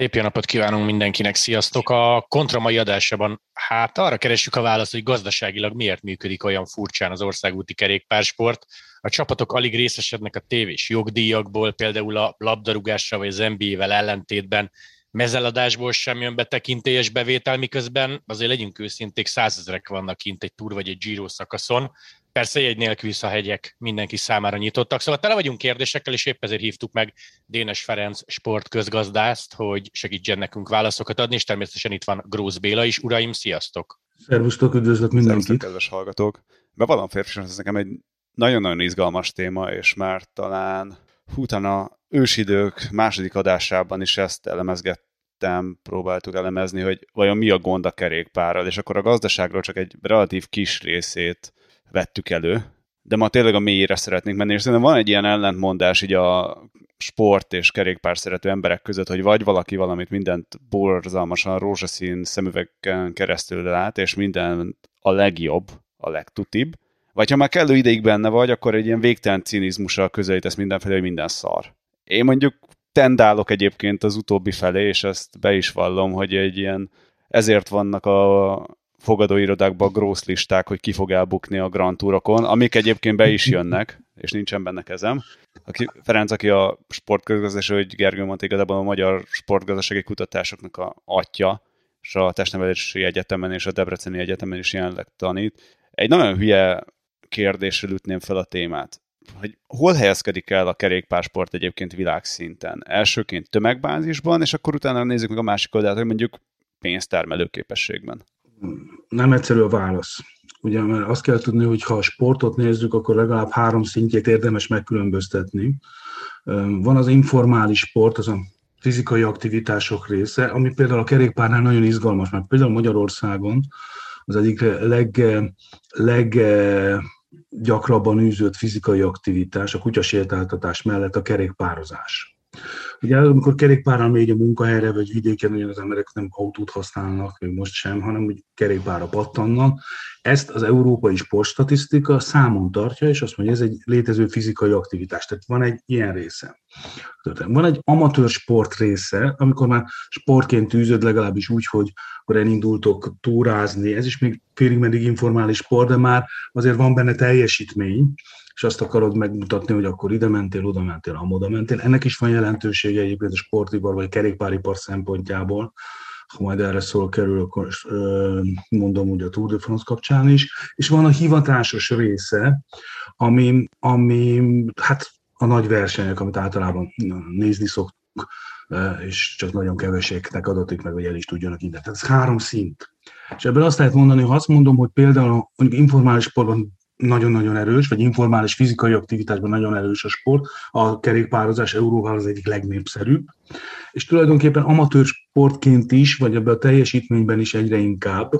Szép jó napot kívánunk mindenkinek, sziasztok! A kontra mai adásában hát arra keressük a választ, hogy gazdaságilag miért működik olyan furcsán az országúti kerékpársport. A csapatok alig részesednek a tévés jogdíjakból, például a labdarúgásra vagy az NBA-vel ellentétben mezeladásból sem jön be tekintélyes bevétel, miközben azért legyünk őszinték, százezrek vannak kint egy túr vagy egy Giro szakaszon. Persze egy nélkül is a hegyek mindenki számára nyitottak, szóval tele vagyunk kérdésekkel, és épp ezért hívtuk meg Dénes Ferenc sportközgazdászt, hogy segítsen nekünk válaszokat adni, és természetesen itt van Grósz Béla is. Uraim, sziasztok! Szervusztok, üdvözlök mindenkit! Szervusztok, kedves hallgatók! Bevallom férfisan, ez nekem egy nagyon-nagyon izgalmas téma, és már talán hú, a ősidők második adásában is ezt elemezgettem, próbáltuk elemezni, hogy vajon mi a gond a kerékpárral, és akkor a gazdaságról csak egy relatív kis részét vettük elő, de ma tényleg a mélyére szeretnénk menni, és szerintem van egy ilyen ellentmondás így a sport és kerékpár szerető emberek között, hogy vagy valaki valamit mindent borzalmasan rózsaszín szemüvegen keresztül lát, és minden a legjobb, a legtutibb, vagy ha már kellő ideig benne vagy, akkor egy ilyen végtelen cinizmussal közelítesz mindenfelé, hogy minden szar. Én mondjuk tendálok egyébként az utóbbi felé, és ezt be is vallom, hogy egy ilyen, ezért vannak a fogadóirodákban a grósz listák, hogy ki fog elbukni a Grand Tourokon, amik egyébként be is jönnek, és nincsen benne kezem. Aki, Ferenc, aki a sportgazdaság, hogy Gergő mondta igazából a magyar sportgazdasági kutatásoknak a atya, és a testnevelési egyetemen és a Debreceni egyetemen is jelenleg tanít. Egy nagyon hülye kérdésről ütném fel a témát hogy hol helyezkedik el a kerékpársport egyébként világszinten? Elsőként tömegbázisban, és akkor utána nézzük meg a másik oldalt, hogy mondjuk pénztermelő képességben. Nem egyszerű a válasz. Ugye, mert azt kell tudni, hogy ha a sportot nézzük, akkor legalább három szintjét érdemes megkülönböztetni. Van az informális sport, az a fizikai aktivitások része, ami például a kerékpárnál nagyon izgalmas, mert például Magyarországon az egyik leg, leg gyakrabban űzött fizikai aktivitás, a kutyasétáltatás mellett a kerékpározás. Ugye amikor kerékpárral megy a munkahelyre, vagy vidéken, ugye az emberek nem autót használnak, még most sem, hanem úgy kerékpárra pattannak. Ezt az európai sportstatisztika számon tartja, és azt mondja, ez egy létező fizikai aktivitás. Tehát van egy ilyen része. Van egy amatőr sport része, amikor már sportként tűzöd legalábbis úgy, hogy akkor elindultok túrázni, ez is még félig meddig informális sport, de már azért van benne teljesítmény, és azt akarod megmutatni, hogy akkor ide mentél, oda mentél, amoda mentél. Ennek is van jelentősége egyébként a sportipar vagy kerékpáripar szempontjából, ha majd erre szól kerül, akkor mondom úgy a Tour de France kapcsán is. És van a hivatásos része, ami, ami hát a nagy versenyek, amit általában nézni szoktuk, és csak nagyon keveseknek adatik meg, hogy el is tudjanak innen. Tehát ez három szint. És ebben azt lehet mondani, ha azt mondom, hogy például mondjuk informális sportban nagyon-nagyon erős, vagy informális fizikai aktivitásban nagyon erős a sport. A kerékpározás Európában az egyik legnépszerűbb. És tulajdonképpen amatőr sportként is, vagy ebben a teljesítményben is egyre inkább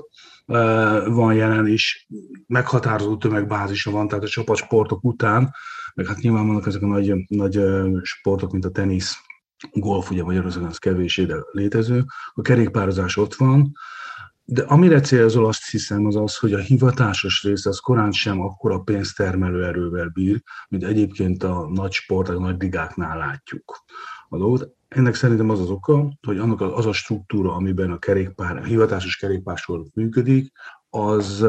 van jelen, és meghatározó tömegbázisa van, tehát a csapatsportok után, meg hát nyilván vannak ezek a nagy, nagy sportok, mint a tenisz, golf, ugye Magyarországon az kevésé, létező. A kerékpározás ott van, de amire célzol, azt hiszem, az az, hogy a hivatásos rész az korán sem akkora pénztermelő erővel bír, mint egyébként a nagy sportok, a nagy ligáknál látjuk a dolgot. Ennek szerintem az az oka, hogy annak az a struktúra, amiben a kerékpár, a hivatásos kerékpársor működik, az,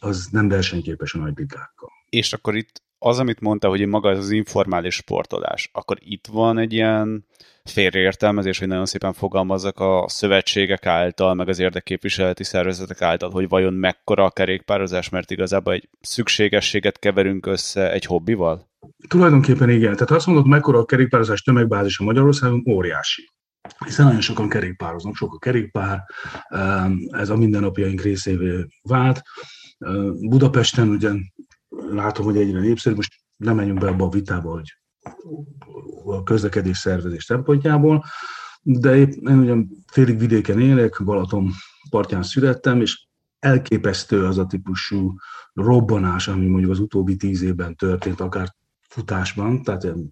az nem versenyképes a nagy ligákkal. És akkor itt az, amit mondta, hogy maga az informális sportolás, akkor itt van egy ilyen félreértelmezés, hogy nagyon szépen fogalmazzak a szövetségek által, meg az érdekképviseleti szervezetek által, hogy vajon mekkora a kerékpározás, mert igazából egy szükségességet keverünk össze egy hobbival? Tulajdonképpen igen. Tehát azt mondod, mekkora a kerékpározás a Magyarországon, óriási hiszen nagyon sokan kerékpároznak, sok a kerékpár, ez a mindennapjaink részévé vált. Budapesten ugye látom, hogy egyre népszerű, most nem menjünk be abba a vitába, hogy a közlekedés szervezés szempontjából, de én ugyan félig vidéken élek, Balaton partján születtem, és elképesztő az a típusú robbanás, ami mondjuk az utóbbi tíz évben történt, akár futásban, tehát ilyen,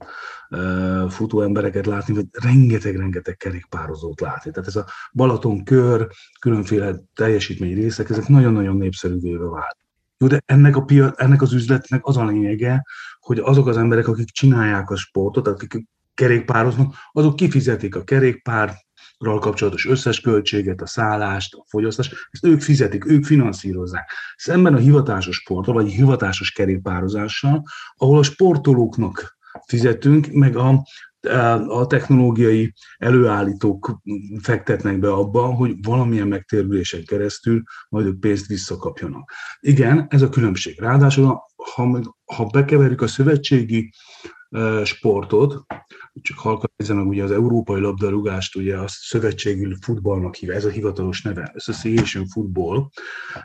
e, futó embereket látni, vagy rengeteg-rengeteg kerékpározót látni. Tehát ez a Balaton kör, különféle teljesítmény részek, ezek nagyon-nagyon népszerűvé vált. Jó, de ennek, a piac, ennek az üzletnek az a lényege, hogy azok az emberek, akik csinálják a sportot, akik kerékpároznak, azok kifizetik a kerékpár, kapcsolatos összes költséget, a szállást, a fogyasztást, ezt ők fizetik, ők finanszírozzák. Szemben a hivatásos sporttal, vagy a hivatásos kerékpározással, ahol a sportolóknak fizetünk, meg a, a technológiai előállítók fektetnek be abba, hogy valamilyen megtérülésen keresztül majd ők pénzt visszakapjanak. Igen, ez a különbség. Ráadásul, ha, ha bekeverjük a szövetségi sportot, csak halkan meg ugye az európai labdarúgást, ugye a szövetségi futballnak hívja, ez a hivatalos neve, Association Football,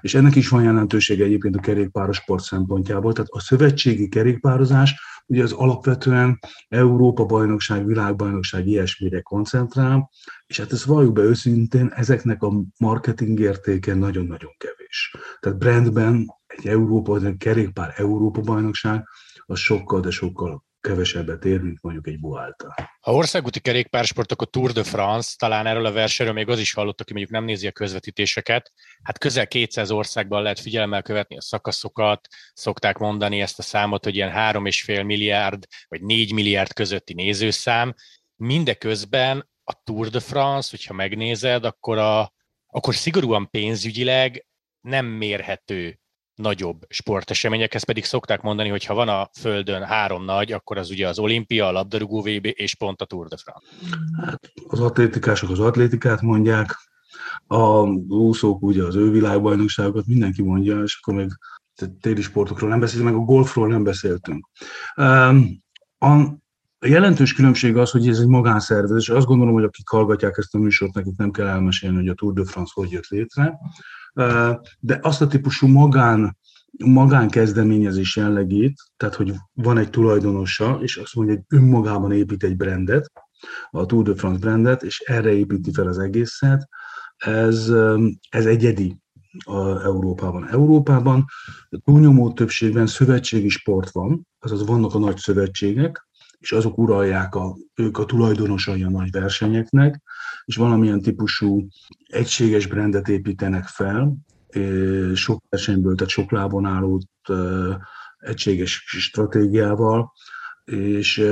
és ennek is van jelentősége egyébként a kerékpáros sport szempontjából, tehát a szövetségi kerékpározás ugye az alapvetően Európa bajnokság, világbajnokság ilyesmire koncentrál, és hát ezt valljuk be őszintén, ezeknek a marketing értéke nagyon-nagyon kevés. Tehát brandben egy Európa, egy kerékpár Európa bajnokság, az sokkal, de sokkal kevesebbet ér, mint mondjuk egy Vuelta. Ha országúti kerékpársport, akkor Tour de France, talán erről a versenyről még az is hallott, aki mondjuk nem nézi a közvetítéseket. Hát közel 200 országban lehet figyelemmel követni a szakaszokat, szokták mondani ezt a számot, hogy ilyen 3,5 milliárd vagy 4 milliárd közötti nézőszám. Mindeközben a Tour de France, hogyha megnézed, akkor, a, akkor szigorúan pénzügyileg nem mérhető nagyobb sporteseményekhez pedig szokták mondani, hogy ha van a Földön három nagy, akkor az ugye az olimpia, a labdarúgó VB és pont a Tour de France. Hát az atlétikások az atlétikát mondják, a úszók ugye az ő világbajnokságokat mindenki mondja, és akkor még téli sportokról nem beszélünk, meg a golfról nem beszéltünk. A jelentős különbség az, hogy ez egy magánszervezés, azt gondolom, hogy akik hallgatják ezt a műsort, nekik nem kell elmesélni, hogy a Tour de France hogy jött létre de azt a típusú magán, magánkezdeményezés jellegét, tehát hogy van egy tulajdonosa, és azt mondja, hogy önmagában épít egy brandet, a Tour de France brandet, és erre építi fel az egészet, ez, ez egyedi a Európában. Európában túlnyomó többségben szövetségi sport van, azaz vannak a nagy szövetségek, és azok uralják, a, ők a tulajdonosai a nagy versenyeknek, és valamilyen típusú egységes brandet építenek fel, sok versenyből, tehát sok lábon álló egységes stratégiával, és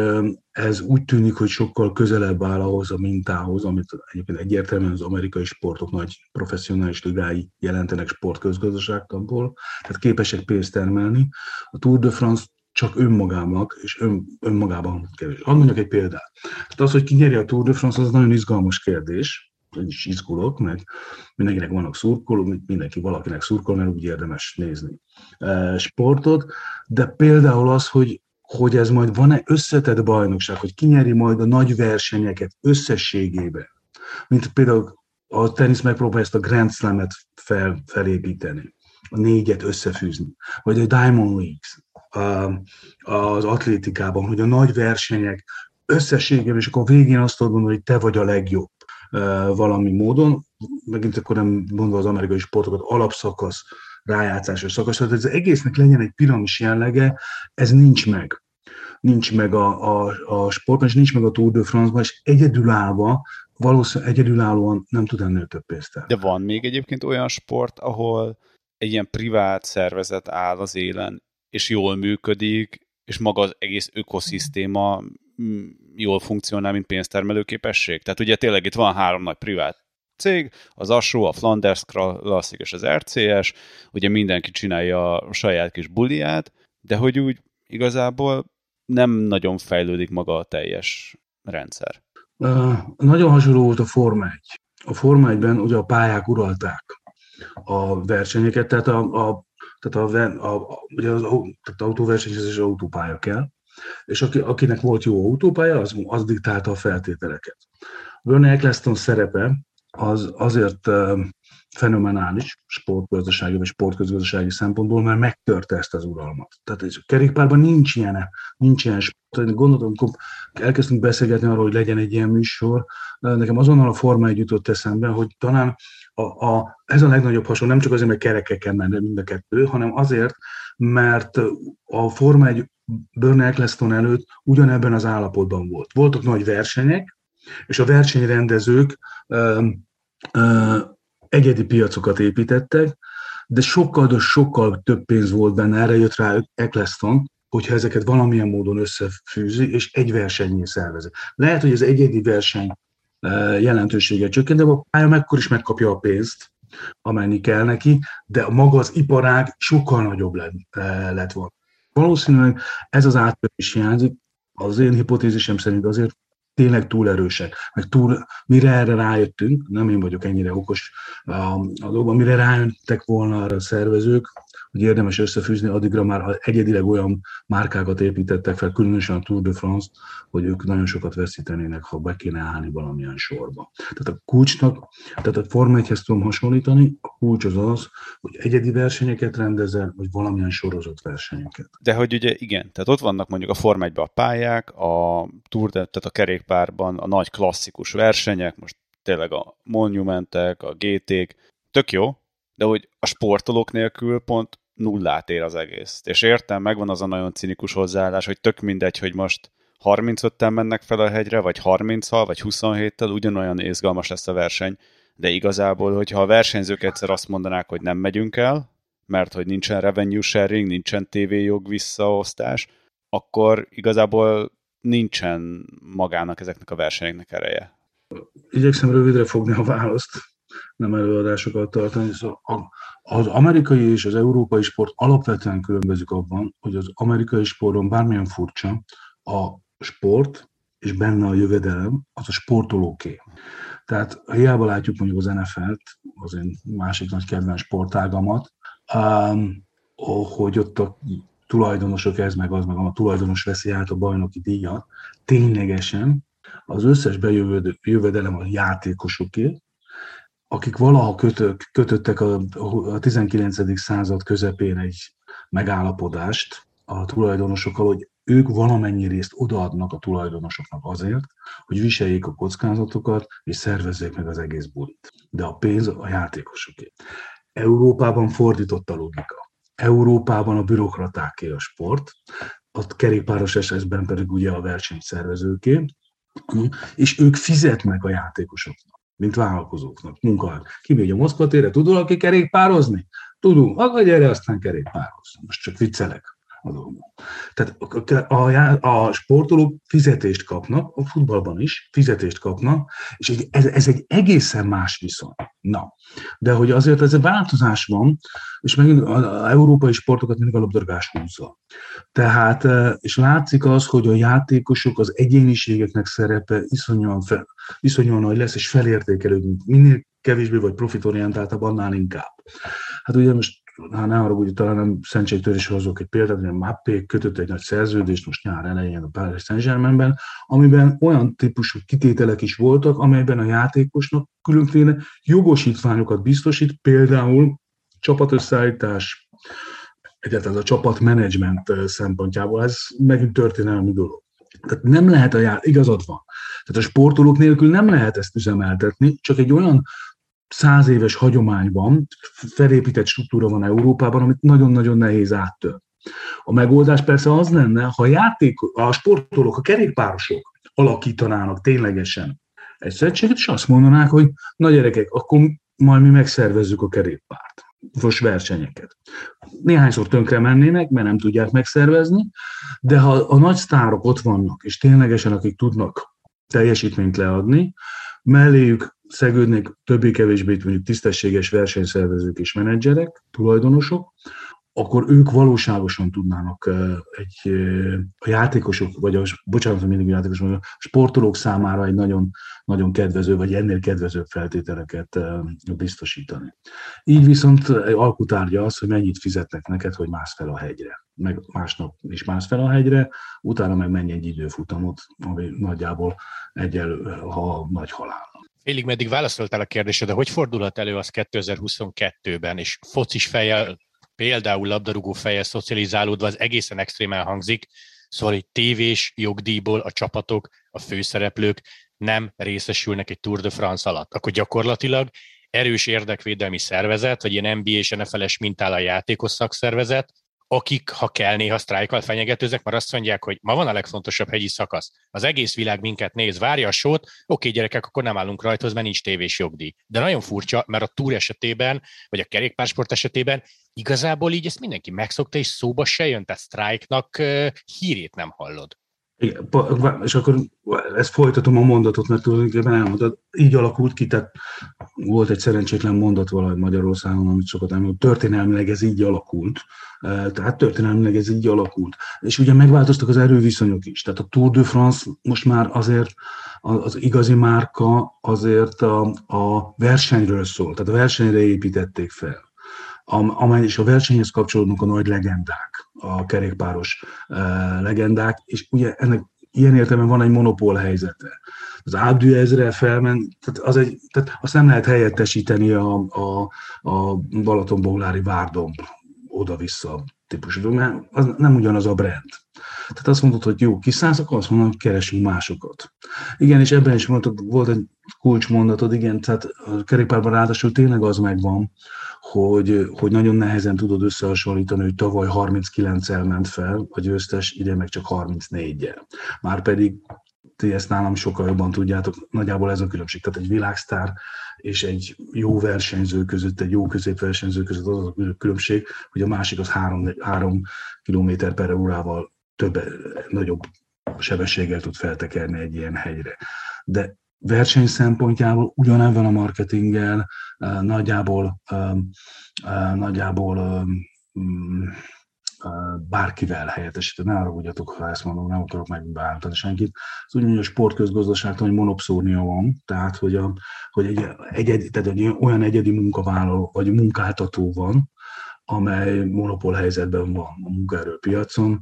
ez úgy tűnik, hogy sokkal közelebb áll ahhoz a mintához, amit egyébként egyértelműen az amerikai sportok nagy professzionális ligái jelentenek sportközgazdaságtanból, tehát képesek pénzt termelni. A Tour de France csak önmagában, és ön, önmagában kevés. Hadd mondjak egy példát. Tehát az, hogy ki nyeri a Tour de France, az nagyon izgalmas kérdés, én is izgulok, meg mindenkinek vannak szurkolók, mindenki valakinek szurkol, mert úgy érdemes nézni e, sportot, de például az, hogy hogy ez majd van-e összetett bajnokság, hogy kinyeri majd a nagy versenyeket összességében, mint például a tenisz megpróbálja ezt a Grand Slam-et fel, felépíteni, a négyet összefűzni, vagy a Diamond Leagues, az atlétikában, hogy a nagy versenyek összességében, és akkor végén azt tudod mondani, hogy te vagy a legjobb valami módon, megint akkor nem mondva az amerikai sportokat, alapszakasz, rájátszásos szakasz, tehát az egésznek legyen egy piramis jellege, ez nincs meg. Nincs meg a, a, a sportban, és nincs meg a Tour de France-ban, és egyedülállva, valószínűleg egyedülállóan nem tud ennél több pénzt De van még egyébként olyan sport, ahol egy ilyen privát szervezet áll az élen, és jól működik, és maga az egész ökoszisztéma jól funkcionál, mint pénztermelő képesség. Tehát ugye tényleg itt van három nagy privát cég, az ASO, a Flanders Classic és az RCS, ugye mindenki csinálja a saját kis buliát, de hogy úgy igazából nem nagyon fejlődik maga a teljes rendszer. Uh, nagyon hasonló volt a Forma 1. A Forma 1-ben ugye a pályák uralták a versenyeket, tehát a, a tehát, a, a, ugye az, tehát autóversenyzés autópálya kell, és aki, akinek volt jó autópálya, az, az diktálta a feltételeket. Bernie Eccleston szerepe az azért fenomenális sportgazdasági vagy sportközgazdasági szempontból, mert megtörte ezt az uralmat. Tehát a kerékpárban nincs ilyen, nincs ilyen sport. Gondoltam, amikor elkezdtünk beszélgetni arról, hogy legyen egy ilyen műsor, nekem azonnal a forma egy jutott eszembe, hogy talán a, a, ez a legnagyobb hasonló, nem csak azért, mert kerekeken menne mind a kettő, hanem azért, mert a Forma egy Bernie Eccleston előtt ugyanebben az állapotban volt. Voltak nagy versenyek, és a versenyrendezők ö, ö, egyedi piacokat építettek, de sokkal, de sokkal több pénz volt benne, erre jött rá Eccleston, hogyha ezeket valamilyen módon összefűzi, és egy versenyé szervezi. Lehet, hogy az egyedi verseny jelentősége csökken, de a pálya mekkor is megkapja a pénzt, amennyi kell neki, de maga az iparág sokkal nagyobb lett, lett volna. Valószínűleg ez az áttörés hiányzik, az én hipotézisem szerint azért tényleg túl erősek, meg túl, mire erre rájöttünk, nem én vagyok ennyire okos a, dolgban, mire rájöttek volna arra a szervezők, hogy érdemes összefűzni, addigra már egyedileg olyan márkákat építettek fel, különösen a Tour de France, hogy ők nagyon sokat veszítenének, ha be kéne állni valamilyen sorba. Tehát a kulcsnak, tehát a Forma 1 tudom hasonlítani, a kulcs az az, hogy egyedi versenyeket rendezel, vagy valamilyen sorozott versenyeket. De hogy ugye igen, tehát ott vannak mondjuk a Forma 1 a pályák, a Tour, de, tehát a kerékpárban a nagy klasszikus versenyek, most tényleg a monumentek, a GT-k, tök jó, de hogy a sportolók nélkül pont nullát ér az egész. És értem, megvan az a nagyon cinikus hozzáállás, hogy tök mindegy, hogy most 35-tel mennek fel a hegyre, vagy 30-al, vagy 27-tel, ugyanolyan izgalmas lesz a verseny, de igazából, hogyha a versenyzők egyszer azt mondanák, hogy nem megyünk el, mert hogy nincsen revenue sharing, nincsen jog visszaosztás, akkor igazából nincsen magának ezeknek a versenyeknek ereje. Igyekszem rövidre fogni a választ, nem előadásokat tartani. Szóval az amerikai és az európai sport alapvetően különbözik abban, hogy az amerikai sporton bármilyen furcsa, a sport és benne a jövedelem, az a sportolóké. Tehát hiába látjuk mondjuk az NFL-t, az én másik nagy kedvenc sportágamat, um, hogy ott a tulajdonosok ez meg az meg a tulajdonos veszi át a bajnoki díjat, ténylegesen az összes bejövedelem a játékosoké, akik valaha kötök, kötöttek a, a 19. század közepén egy megállapodást a tulajdonosokkal, hogy ők valamennyi részt odaadnak a tulajdonosoknak azért, hogy viseljék a kockázatokat, és szervezzék meg az egész bulit. De a pénz a játékosoké. Európában fordított a logika. Európában a bürokratáké a sport, a kerékpáros esetben pedig ugye a versenyszervezőké, és ők fizetnek a játékosoknak mint vállalkozóknak, munkahelyek. Kimegy a Moszkva térre, tud valaki kerékpározni? Tudunk, akkor gyere, aztán kerékpároz. Most csak viccelek. Tehát a, a, sportolók fizetést kapnak, a futballban is fizetést kapnak, és ez, ez egy egészen más viszony. Na, de hogy azért ez a változás van, és megint az európai sportokat mindig a labdarúgás húzza. Tehát, e, és látszik az, hogy a játékosok, az egyéniségeknek szerepe iszonyúan, fel, iszonyúan nagy lesz, és felértékelődünk. Minél kevésbé vagy profitorientáltabb, annál inkább. Hát ugye most hát ne arra, hogy talán nem szentségtörés hozok egy példát, hogy a Mappé kötött egy nagy szerződést most nyár elején a Paris saint amiben olyan típusú kitételek is voltak, amelyben a játékosnak különféle jogosítványokat biztosít, például csapatösszállítás, egyáltalán a csapatmenedzsment szempontjából, ez megint történelmi dolog. Tehát nem lehet a jár, igazad van. Tehát a sportolók nélkül nem lehet ezt üzemeltetni, csak egy olyan száz éves hagyományban felépített struktúra van Európában, amit nagyon-nagyon nehéz áttör. A megoldás persze az lenne, ha a, játék, a sportolók, a kerékpárosok alakítanának ténylegesen egy szövetséget, és azt mondanák, hogy na gyerekek, akkor majd mi megszervezzük a kerékpárt, most versenyeket. Néhányszor tönkre mennének, mert nem tudják megszervezni, de ha a nagy sztárok ott vannak, és ténylegesen akik tudnak teljesítményt leadni, melléjük szegődnek többé-kevésbé mondjuk tisztességes versenyszervezők és menedzserek, tulajdonosok, akkor ők valóságosan tudnának egy, a játékosok, vagy a, bocsánat, mindig a játékosok, a sportolók számára egy nagyon, nagyon kedvező, vagy ennél kedvezőbb feltételeket biztosítani. Így viszont alkutárgya az, hogy mennyit fizetnek neked, hogy mász fel a hegyre, meg másnap is mász fel a hegyre, utána meg mennyi egy időfutamot, ami nagyjából egyel, ha nagy halál. Félig meddig válaszoltál a kérdésre, de hogy fordulhat elő az 2022-ben, és focis fejjel, például labdarúgó fejjel szocializálódva, az egészen extrémen hangzik, szóval hogy tévés jogdíjból a csapatok, a főszereplők nem részesülnek egy Tour de France alatt. Akkor gyakorlatilag erős érdekvédelmi szervezet, vagy ilyen NBA és NFL-es mintál a játékos szakszervezet, akik, ha kell, néha sztrájkkal fenyegetőznek, mert azt mondják, hogy ma van a legfontosabb hegyi szakasz. Az egész világ minket néz, várja a sót, oké gyerekek, akkor nem állunk rajta, mert nincs tévés jogdíj. De nagyon furcsa, mert a túr esetében, vagy a kerékpársport esetében igazából így ezt mindenki megszokta, és szóba se jön, tehát sztrájknak hírét nem hallod. Igen, és akkor ezt folytatom a mondatot, mert tulajdonképpen elmondtad, így alakult ki, tehát volt egy szerencsétlen mondat valahogy Magyarországon, amit sokat elmondott, történelmileg ez így alakult, tehát történelmileg ez így alakult. És ugye megváltoztak az erőviszonyok is, tehát a Tour de France most már azért az igazi márka azért a, a versenyről szól, tehát a versenyre építették fel amely és a versenyhez kapcsolódnak a nagy legendák, a kerékpáros legendák, és ugye ennek ilyen értelemben van egy monopól helyzete. Az Abdü ezre felmen, tehát, az egy, tehát azt nem lehet helyettesíteni a, a, a Balatonboglári Várdomb oda-vissza típusú, mert az nem ugyanaz a brand. Tehát azt mondod, hogy jó, kiszállsz, akkor azt mondom, hogy keresünk másokat. Igen, és ebben is mondtad, volt egy kulcsmondatod, igen, tehát a kerékpárban ráadásul tényleg az megvan, hogy, hogy nagyon nehezen tudod összehasonlítani, hogy tavaly 39-el ment fel a győztes, ide meg csak 34-jel. Márpedig ti ezt nálam sokkal jobban tudjátok, nagyjából ez a különbség. Tehát egy világsztár és egy jó versenyző között, egy jó középversenyző között az a különbség, hogy a másik az 3, 3 km per órával több, nagyobb sebességgel tud feltekerni egy ilyen hegyre. De verseny szempontjából ugyanebben a marketinggel nagyjából, nagyjából mm, bárkivel helyettesíteni. Ne arra ugyatok, ha ezt mondom, nem akarok megbántani senkit. Az úgy mondja, a sportközgazdaságtan, hogy monopszórnia van, tehát hogy, a, hogy egy, egy, tehát egy olyan egyedi munkavállaló vagy munkáltató van, amely monopól helyzetben van a munkaerőpiacon,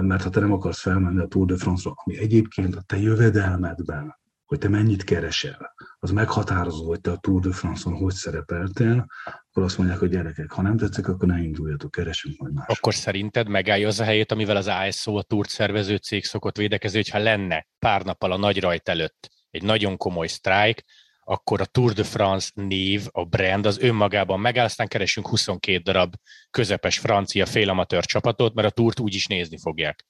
mert ha te nem akarsz felmenni a Tour de France-ra, ami egyébként a te jövedelmedben hogy te mennyit keresel, az meghatározó, hogy te a Tour de France-on hogy szerepeltél, akkor azt mondják, hogy gyerekek, ha nem tetszik, akkor ne induljatok, keresünk majd más. Akkor szerinted megállja az a helyét, amivel az ASO, a túrt szervező cég szokott védekezni, hogyha lenne pár nappal a nagy rajt előtt egy nagyon komoly sztrájk, akkor a Tour de France név, a brand az önmagában megáll, aztán keresünk 22 darab közepes francia félamatőr csapatot, mert a túrt úgy is nézni fogják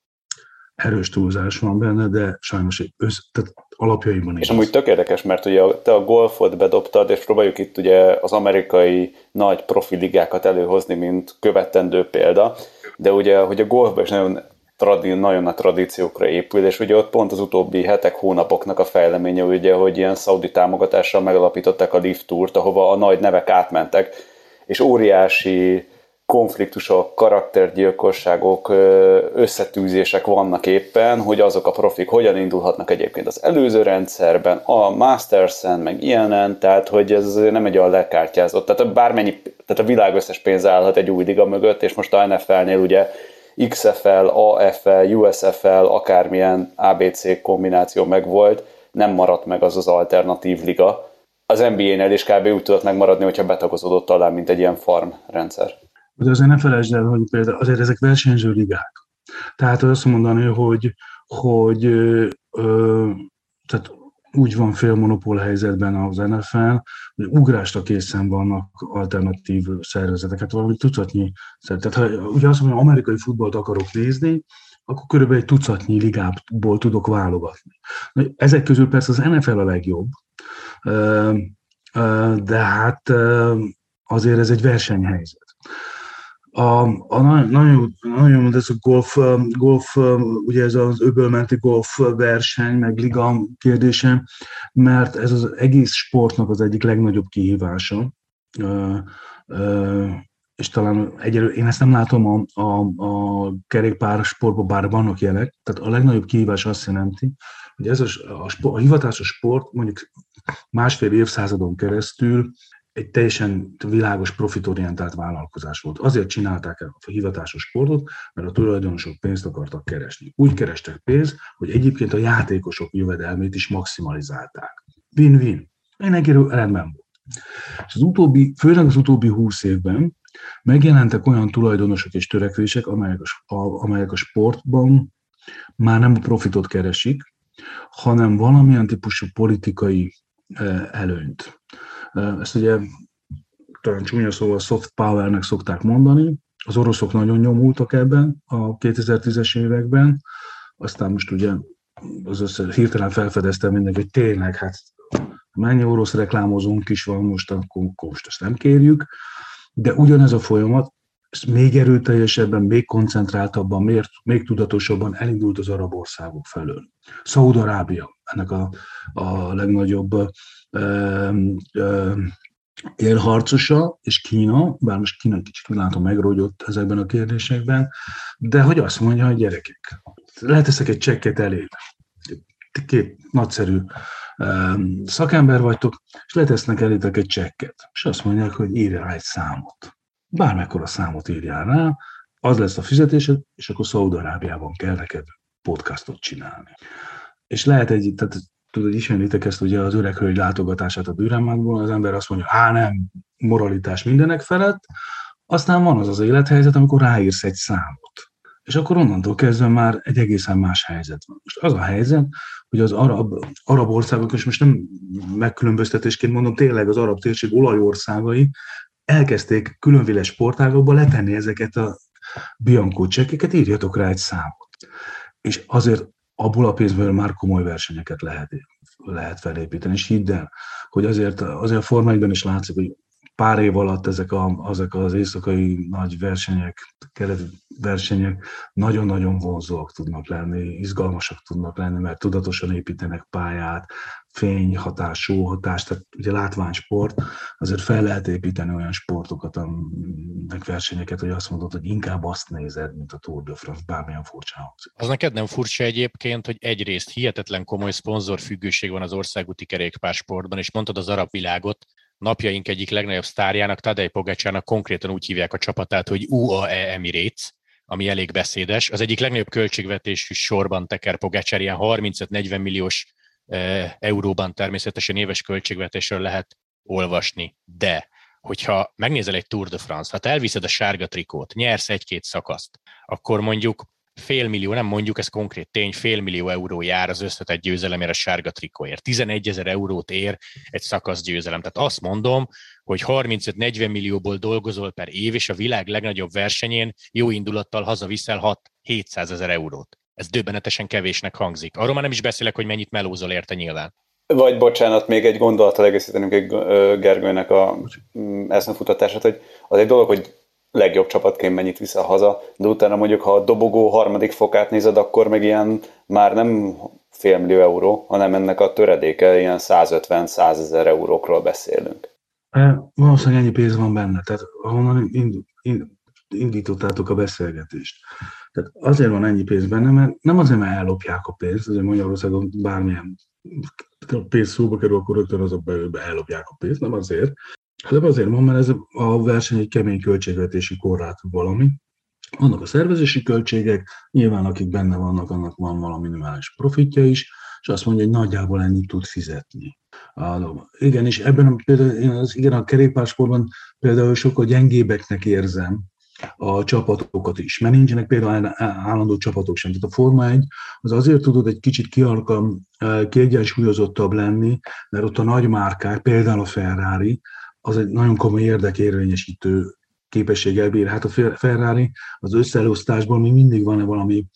erős túlzás van benne, de sajnos össz, tehát alapjaiban is. És amúgy tök érdekes, mert ugye te a golfot bedobtad, és próbáljuk itt ugye az amerikai nagy profiligákat előhozni, mint követendő példa, de ugye, hogy a golfban is nagyon tradi, nagyon nagy tradíciókra épül, és ugye ott pont az utóbbi hetek, hónapoknak a fejleménye, ugye, hogy ilyen szaudi támogatással megalapították a Lift Tourt, ahova a nagy nevek átmentek, és óriási konfliktusok, karaktergyilkosságok, összetűzések vannak éppen, hogy azok a profik hogyan indulhatnak egyébként az előző rendszerben, a Masters-en, meg ilyenen, tehát hogy ez nem egy olyan lekártyázott, tehát bármennyi, tehát a világ összes pénz állhat egy új liga mögött, és most a NFL-nél ugye XFL, AFL, USFL, akármilyen ABC kombináció megvolt, nem maradt meg az az alternatív liga. Az NBA-nél is kb. úgy tudott megmaradni, hogyha betagozódott talán, mint egy ilyen farm rendszer. De azért ne felejtsd el, hogy például azért ezek versenyző ligák. Tehát azt mondani, hogy, hogy ö, tehát úgy van félmonopól helyzetben az NFL, hogy ugrásra készen vannak alternatív szervezetek, hát valami tucatnyi Tehát ha ugye azt mondom, hogy amerikai futballt akarok nézni, akkor körülbelül egy tucatnyi ligából tudok válogatni. Ezek közül persze az NFL a legjobb, de hát azért ez egy versenyhelyzet. A, a nagyon, nagyon ez a golf, golf, ugye ez az öbölmenti golf verseny, meg liga kérdése, mert ez az egész sportnak az egyik legnagyobb kihívása. És talán egyelőre, én ezt nem látom a, a, a kerékpár sportban, bár vannak jelek, tehát a legnagyobb kihívás azt jelenti, hogy ez a, a, sport, a hivatásos sport mondjuk másfél évszázadon keresztül egy teljesen világos profitorientált vállalkozás volt. Azért csinálták el a hivatásos sportot, mert a tulajdonosok pénzt akartak keresni. Úgy kerestek pénzt, hogy egyébként a játékosok jövedelmét is maximalizálták. Win-win. Mindenkiről rendben volt. És az utóbbi, főleg az utóbbi húsz évben megjelentek olyan tulajdonosok és törekvések, amelyek a, amelyek a sportban már nem a profitot keresik, hanem valamilyen típusú politikai eh, előnyt. Ezt ugye talán csúnya szóval soft powernek szokták mondani, Az oroszok nagyon nyomultak ebben a 2010-es években, aztán most ugye az össze, hirtelen felfedeztem mindenki, hogy tényleg, hát mennyi orosz reklámozónk is van most, akkor most ezt nem kérjük, de ugyanez a folyamat ez még erőteljesebben, még koncentráltabban, még, még tudatosabban elindult az arab országok felől. Szaúd-Arábia, ennek a, a legnagyobb élharcosa, és Kína, bár most Kína kicsit látom megrógyott ezekben a kérdésekben, de hogy azt mondja, hogy gyerekek, leteszek egy csekket elé, két nagyszerű szakember vagytok, és letesznek elétek egy csekket, és azt mondják, hogy írj rá egy számot. Bármekkora számot írjál rá, az lesz a fizetésed, és akkor Szaúd-Arábiában kell neked podcastot csinálni. És lehet egy, tehát tudod, ismeritek ezt ugye az öreg hölgy látogatását a Dürrenmattból, az ember azt mondja, á nem, moralitás mindenek felett, aztán van az az élethelyzet, amikor ráírsz egy számot. És akkor onnantól kezdve már egy egészen más helyzet van. Most az a helyzet, hogy az arab, arab országok, és most nem megkülönböztetésként mondom, tényleg az arab térség olajországai elkezdték különféle sportágokba letenni ezeket a Bianco csekkeket, írjatok rá egy számot. És azért abból a pénzből már komoly versenyeket lehet, lehet felépíteni. És hidd el, hogy azért, azért a formákban is látszik, hogy pár év alatt ezek, a, ezek az éjszakai nagy versenyek, kelet versenyek nagyon-nagyon vonzóak tudnak lenni, izgalmasak tudnak lenni, mert tudatosan építenek pályát, fény, hatás, só hatás, tehát ugye látványsport, azért fel lehet építeni olyan sportokat, meg versenyeket, hogy azt mondod, hogy inkább azt nézed, mint a Tour de France, bármilyen hangzik. Az neked nem furcsa egyébként, hogy egyrészt hihetetlen komoly szponzorfüggőség van az országúti kerékpársportban, és mondtad az arab világot, napjaink egyik legnagyobb sztárjának, Tadej Pogácsának konkrétan úgy hívják a csapatát, hogy UAE Emirates, ami elég beszédes. Az egyik legnagyobb költségvetésű sorban teker Pogácsár, ilyen 35-40 milliós e, euróban természetesen éves költségvetésről lehet olvasni, de hogyha megnézel egy Tour de France, ha te elviszed a sárga trikót, nyersz egy-két szakaszt, akkor mondjuk félmillió, nem mondjuk, ez konkrét tény, félmillió euró jár az összetett győzelemért a sárga trikóért. 11 ezer eurót ér egy szakasz győzelem. Tehát azt mondom, hogy 35-40 millióból dolgozol per év, és a világ legnagyobb versenyén jó indulattal hazaviszel 6-700 ezer eurót. Ez döbbenetesen kevésnek hangzik. Arról már nem is beszélek, hogy mennyit melózol érte nyilván. Vagy bocsánat, még egy gondolattal egészítenünk egy Gergőnek a mm, eszmefutatását, hogy az egy dolog, hogy legjobb csapatként mennyit viszel haza, de utána mondjuk, ha a dobogó harmadik fokát nézed, akkor meg ilyen már nem félmillió euró, hanem ennek a töredéke, ilyen 150-100 ezer eurókról beszélünk. Valószínűleg ennyi pénz van benne, tehát ahonnan indítottátok a beszélgetést. Tehát azért van ennyi pénz benne, mert nem azért, mert ellopják a pénzt, azért Magyarországon bármilyen pénz szóba kerül, akkor rögtön azok belőle ellopják a pénzt, nem azért, hanem azért van, mert ez a verseny egy kemény költségvetési korlát valami. Vannak a szervezési költségek, nyilván akik benne vannak, annak van valami minimális profitja is, és azt mondja, hogy nagyjából ennyit tud fizetni. Igen, és ebben például én az, igen, a kerékpársportban például sokkal gyengébbeknek érzem a csapatokat is, mert nincsenek például állandó csapatok sem. Tehát a Forma 1 az azért tudod egy kicsit kialkam, kiegyensúlyozottabb lenni, mert ott a nagy márkák, például a Ferrari, az egy nagyon komoly érdekérvényesítő képességgel bír. Hát a Ferrari az összeelosztásból még mindig van-e valami,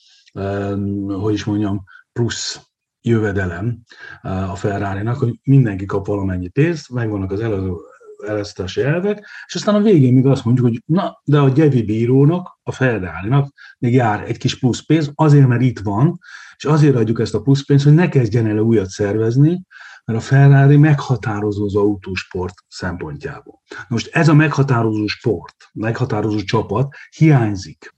hogy is mondjam, plusz jövedelem a Ferrari-nak, hogy mindenki kap valamennyi pénzt, megvannak az elosztási elvek, és aztán a végén még azt mondjuk, hogy na, de a Gyevi bírónak, a ferrari még jár egy kis plusz pénz, azért, mert itt van, és azért adjuk ezt a plusz pénzt, hogy ne kezdjen el újat szervezni, mert a Ferrari meghatározó az autósport szempontjából. Most ez a meghatározó sport, meghatározó csapat hiányzik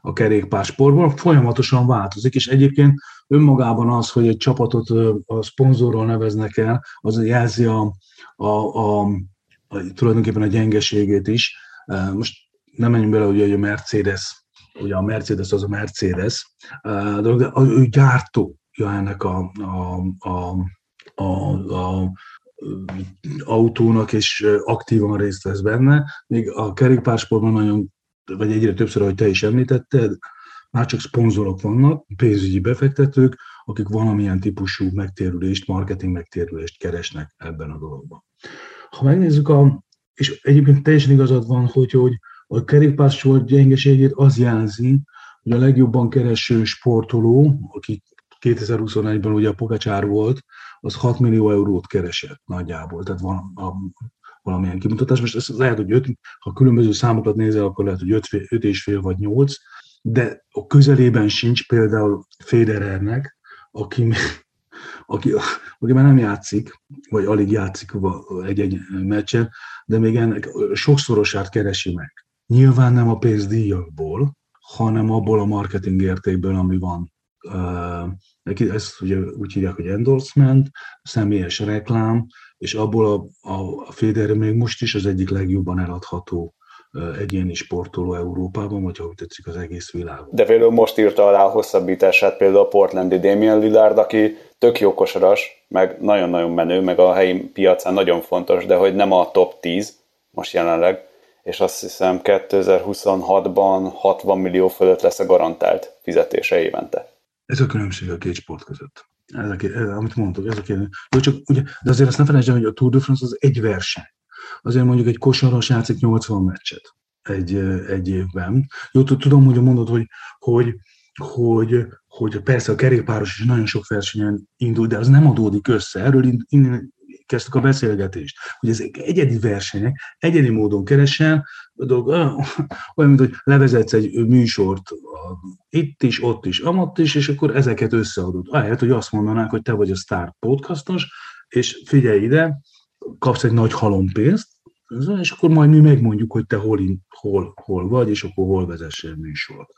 a kerékpársportból, folyamatosan változik, és egyébként önmagában az, hogy egy csapatot a szponzorról neveznek el, az jelzi a, a, a, a, tulajdonképpen a gyengeségét is. Most nem menjünk bele, hogy a Mercedes, ugye a Mercedes az a Mercedes, de ő gyártója ennek a, a, a a, a autónak, és aktívan részt vesz benne. Még a kerékpársportban nagyon, vagy egyre többször, ahogy te is említetted, már csak szponzorok vannak, pénzügyi befektetők, akik valamilyen típusú megtérülést, marketing megtérülést keresnek ebben a dologban. Ha megnézzük a, és egyébként teljesen igazad van, hogy, hogy A kerékpársport gyengeségét az jelzi, hogy a legjobban kereső sportoló, aki 2021-ben ugye a Pogacsár volt, az 6 millió eurót keresett nagyjából, tehát van a, valamilyen kimutatás. Most ez lehet, hogy 5, ha különböző számokat nézel, akkor lehet, hogy 5, 5 és fél vagy 8, de a közelében sincs például Federernek, aki, aki, aki már nem játszik, vagy alig játszik egy-egy meccsen, de még ennek sokszorosát keresi meg. Nyilván nem a pénzdíjakból, hanem abból a marketing értékből, ami van. Ezt ugye úgy hívják, hogy endorsement, személyes reklám, és abból a, a, a Federer még most is az egyik legjobban eladható egyéni sportoló Európában, vagy ha úgy tetszik az egész világon. De például most írta alá a hosszabbítását például a Portlandi Damien Lillard, aki tök jó kosaras, meg nagyon-nagyon menő, meg a helyi piacán nagyon fontos, de hogy nem a top 10 most jelenleg, és azt hiszem 2026-ban 60 millió fölött lesz a garantált fizetése évente. Ez a különbség a két sport között. Ez a, amit mondtok, ez a kérdés. Csak ugye, de azért azt ne felejtsd hogy a Tour de France az egy verseny. Azért mondjuk egy kosaras játszik 80 meccset egy, egy évben. Jó, tudom, hogy mondod, hogy, hogy, hogy, hogy persze a kerékpáros is nagyon sok versenyen indul, de az nem adódik össze. Erről innen kezdtük a beszélgetést, hogy ezek egyedi versenyek, egyedi módon keresel, dolog, olyan, mint hogy levezetsz egy műsort itt is, ott is, amott is, és akkor ezeket összeadod. Ahelyett, hogy azt mondanák, hogy te vagy a sztár podcastos, és figyelj ide, kapsz egy nagy halompénzt, és akkor majd mi megmondjuk, hogy te hol, hol, hol vagy, és akkor hol vezessél műsort.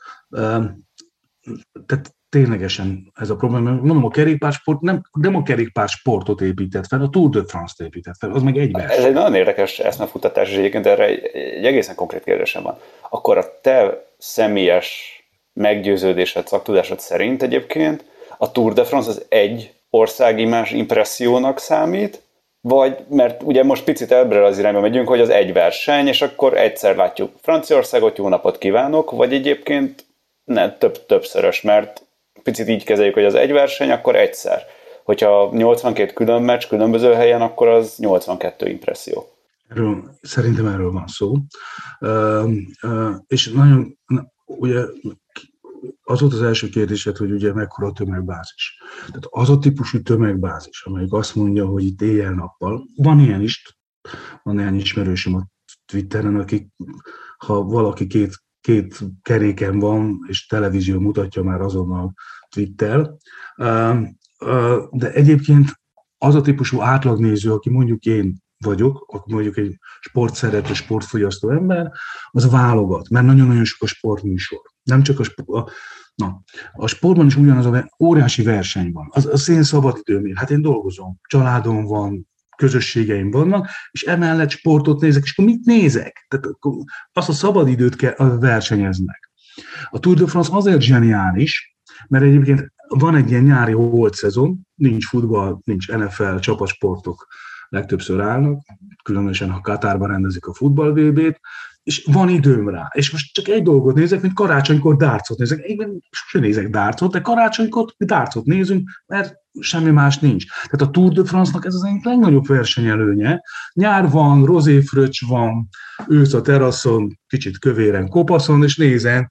Tehát ténylegesen ez a probléma. Nem a kerékpársport, nem, nem a kerékpársportot épített fel, a Tour de France-t épített fel, az meg egy. Ez egy nagyon érdekes eszmefutatás, és egyébként erre egy, egy egészen konkrét kérdésem van. Akkor a te személyes meggyőződésed, szaktudásod szerint egyébként a Tour de France az egy országi más impressziónak számít, vagy, mert ugye most picit ebbre az irányba megyünk, hogy az egy verseny, és akkor egyszer látjuk Franciaországot, jó napot kívánok, vagy egyébként ne, több, többszörös, mert picit így kezeljük, hogy az egy verseny, akkor egyszer. Hogyha 82 külön meccs különböző helyen, akkor az 82 impresszió. Erről, szerintem erről van szó. Uh, uh, és nagyon, ugye az volt az első kérdésed, hogy ugye mekkora a tömegbázis. Tehát az a típusú tömegbázis, amelyik azt mondja, hogy itt éjjel-nappal, van ilyen is, van ilyen ismerősöm a Twitteren, akik, ha valaki két, két keréken van, és televízió mutatja már azonnal Twitter, de egyébként az a típusú átlagnéző, aki mondjuk én vagyok, akkor mondjuk egy sportszerető, sportfogyasztó ember, az válogat, mert nagyon-nagyon sok a sportműsor. Nem csak a, sport, a Na, a sportban is ugyanaz a óriási verseny van. Az, az én szabadidőm, hát én dolgozom, családom van, közösségeim vannak, és emellett sportot nézek, és akkor mit nézek? Tehát azt a szabadidőt kell, versenyeznek. A Tour de France azért zseniális, mert egyébként van egy ilyen nyári holt szezon, nincs futball, nincs NFL, csapatsportok legtöbbször állnak, különösen ha Katárban rendezik a futball VB-t, és van időm rá. És most csak egy dolgot nézek, mint karácsonykor dárcot nézek. Én sosem nézek dárcot, de karácsonykor dárcot nézünk, mert semmi más nincs. Tehát a Tour de France-nak ez az egyik legnagyobb versenyelőnye. Nyár van, rozéfröcs van, ősz a teraszon, kicsit kövéren kopaszon, és nézem,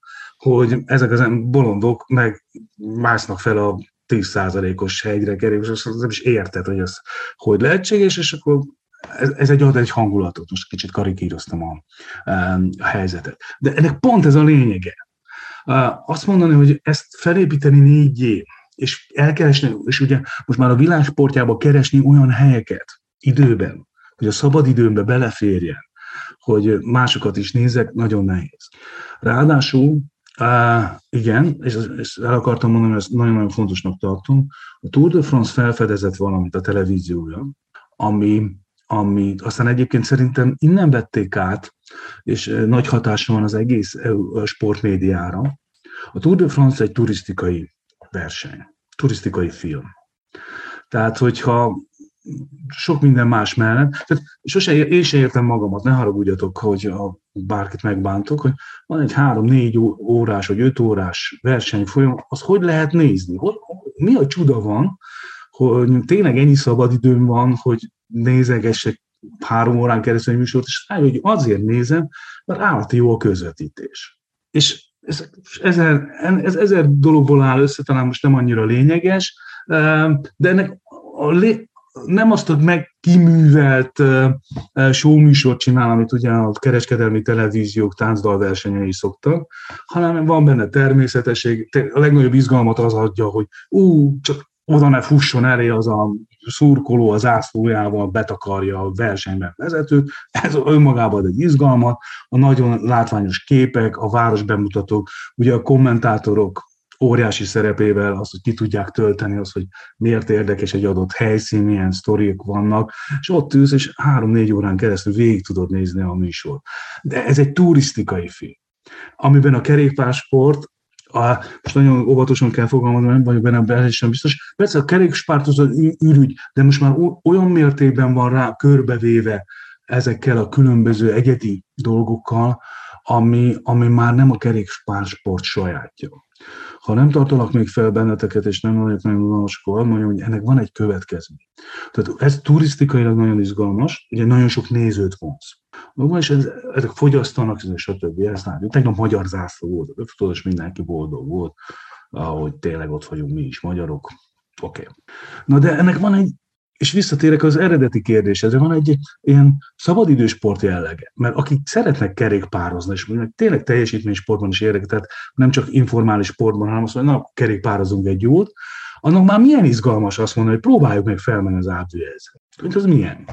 hogy ezek az bolondok meg másznak fel a 10%-os hegyre kerül, és nem is érted, hogy ez hogy lehetséges, és akkor ez, ez egy ad egy hangulatot, most kicsit karikíroztam a, a helyzetet. De ennek pont ez a lényege. Azt mondani, hogy ezt felépíteni négy és elkeresni, és ugye most már a világsportjába keresni olyan helyeket időben, hogy a szabad időmbe beleférjen, hogy másokat is nézek, nagyon nehéz. Ráadásul Uh, igen, és ezt el akartam mondani, hogy ezt nagyon-nagyon fontosnak tartom. A Tour de France felfedezett valamit a televíziója, ami, ami aztán egyébként szerintem innen vették át, és nagy hatása van az egész sportmédiára. A Tour de France egy turisztikai verseny, turisztikai film. Tehát, hogyha sok minden más mellett. Tehát sose, én sem értem magamat, ne haragudjatok, hogy a, bárkit megbántok, hogy van egy három-négy órás vagy öt órás versenyfolyam, az hogy lehet nézni? Hogy, mi a csuda van, hogy tényleg ennyi szabad időm van, hogy nézegessek három órán keresztül egy műsort, és rájön, hogy azért nézem, mert állati jó a közvetítés. És ez ezer, ez ezer dologból áll össze, talán most nem annyira lényeges, de ennek a lé, nem azt a meg kiművelt showműsort csinál, amit ugye a kereskedelmi televíziók táncdalversenyei szoktak, hanem van benne természetesség. A legnagyobb izgalmat az adja, hogy ú, csak oda ne fusson elé az a szurkoló az ászlójával betakarja a versenyben vezetőt. Ez önmagában egy izgalmat, a nagyon látványos képek, a város bemutatók, ugye a kommentátorok óriási szerepével, az, hogy ki tudják tölteni, az, hogy miért érdekes egy adott helyszín, milyen sztoriok vannak, és ott ülsz, és három-négy órán keresztül végig tudod nézni a műsor. De ez egy turisztikai film, amiben a kerékpársport a, most nagyon óvatosan kell fogalmazni, nem vagyok benne teljesen biztos. Persze a kerékpárt az ürügy, de most már olyan mértékben van rá körbevéve ezekkel a különböző egyedi dolgokkal, ami, ami már nem a kerékpársport sajátja. Ha nem tartalak még fel benneteket, és nem vagyok nagyon unalmas, akkor mondjam, hogy ennek van egy következmény. Tehát ez turisztikailag nagyon izgalmas, ugye nagyon sok nézőt vonz. No, és ez, ezek fogyasztanak, stb. Ezt látjuk. Tegnap magyar zászló volt, tudod, és mindenki boldog volt, ahogy tényleg ott vagyunk mi is, magyarok. Oké. Okay. Na de ennek van egy és visszatérek az eredeti kérdéshez, van egy ilyen szabadidősport jellege, mert akik szeretnek kerékpározni, és mondjuk tényleg teljesítménysportban is érdekel, tehát nem csak informális sportban, hanem azt mondja, na, kerékpározunk egy jót, annak már milyen izgalmas azt mondani, hogy próbáljuk meg felmenni az átvihez. Hogy az milyen?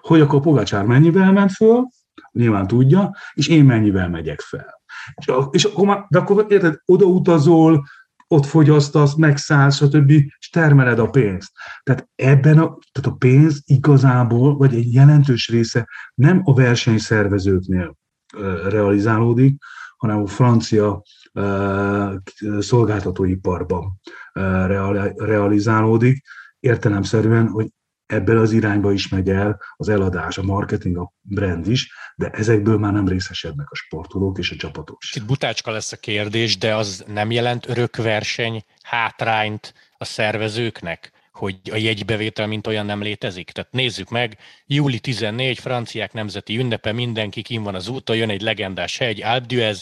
Hogy akkor Pogacsár mennyivel ment föl, nyilván tudja, és én mennyivel megyek fel. És, és akkor már, de akkor érted, odautazol, ott fogyasztasz, megszállsz, stb., és termeled a pénzt. Tehát ebben a, tehát a pénz igazából, vagy egy jelentős része nem a versenyszervezőknél realizálódik, hanem a francia szolgáltatóiparban realizálódik, értelemszerűen, hogy ebben az irányba is megy el az eladás, a marketing, a brand is, de ezekből már nem részesednek a sportolók és a csapatok. Itt butácska lesz a kérdés, de az nem jelent örökverseny hátrányt a szervezőknek? hogy a jegybevétel mint olyan nem létezik. Tehát nézzük meg, júli 14, franciák nemzeti ünnepe, mindenki kim van az úton, jön egy legendás hegy, Alpe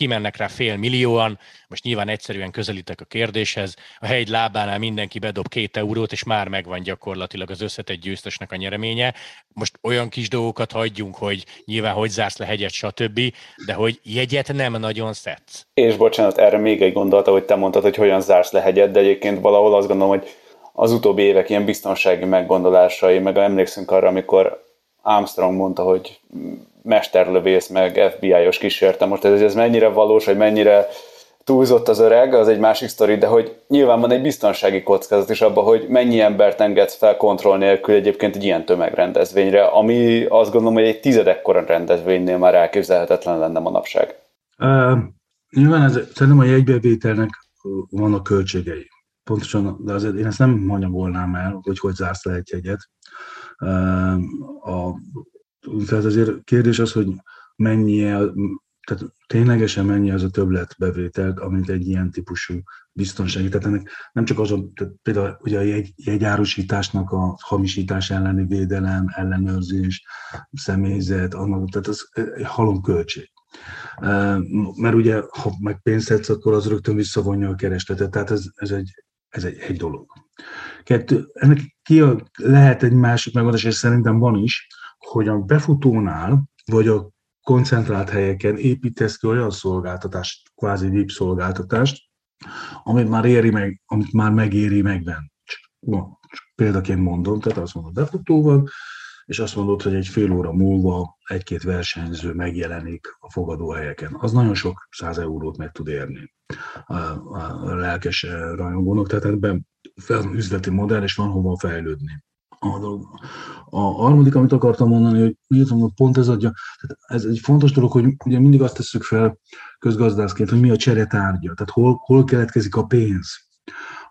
kimennek rá fél millióan, most nyilván egyszerűen közelítek a kérdéshez, a hegy lábánál mindenki bedob két eurót, és már megvan gyakorlatilag az összetett győztesnek a nyereménye. Most olyan kis dolgokat hagyjunk, hogy nyilván hogy zársz le hegyet, stb., de hogy jegyet nem nagyon szedsz. És bocsánat, erre még egy gondolat, hogy te mondtad, hogy hogyan zársz le hegyet, de egyébként valahol azt gondolom, hogy az utóbbi évek ilyen biztonsági meggondolásai, meg emlékszünk arra, amikor Armstrong mondta, hogy mesterlövész, meg FBI-os kísérte. Most ez, ez mennyire valós, vagy mennyire túlzott az öreg, az egy másik sztori, de hogy nyilván van egy biztonsági kockázat is abban, hogy mennyi embert engedsz fel kontroll nélkül egyébként egy ilyen tömegrendezvényre, ami azt gondolom, hogy egy tizedekkora rendezvénynél már elképzelhetetlen lenne manapság. Uh, nyilván ez, szerintem a jegybevételnek vannak költségei. Pontosan, de azért én ezt nem anyagolnám el, hogy hogy zársz le egy jegyet. Uh, a tehát azért kérdés az, hogy mennyi, tehát ténylegesen mennyi az a többletbevételt, amit egy ilyen típusú biztonsági. Tehát ennek nem csak az, a, tehát például ugye a jegy, jegyárusításnak a hamisítás elleni védelem, ellenőrzés, személyzet, annak, tehát az egy halom költség. Mert ugye, ha meg pénzt akkor az rögtön visszavonja a keresletet, tehát ez, ez, egy, ez egy, egy dolog. Kettő, ennek ki a, lehet egy másik megoldás, és szerintem van is, hogy a befutónál, vagy a koncentrált helyeken építesz ki olyan szolgáltatást, kvázi VIP szolgáltatást, amit már éri meg, amit már megéri megvenni. Példaként mondom, tehát azt mondod, befutóval, és azt mondod, hogy egy fél óra múlva egy-két versenyző megjelenik a fogadóhelyeken. Az nagyon sok száz eurót meg tud érni a, a lelkes rajongónak, tehát ebben üzleti modell, és van hova fejlődni a dolog. A harmadik, amit akartam mondani, hogy írtam, hogy pont ez adja, tehát ez egy fontos dolog, hogy ugye mindig azt tesszük fel közgazdászként, hogy mi a cseretárgya, tehát hol, hol keletkezik a pénz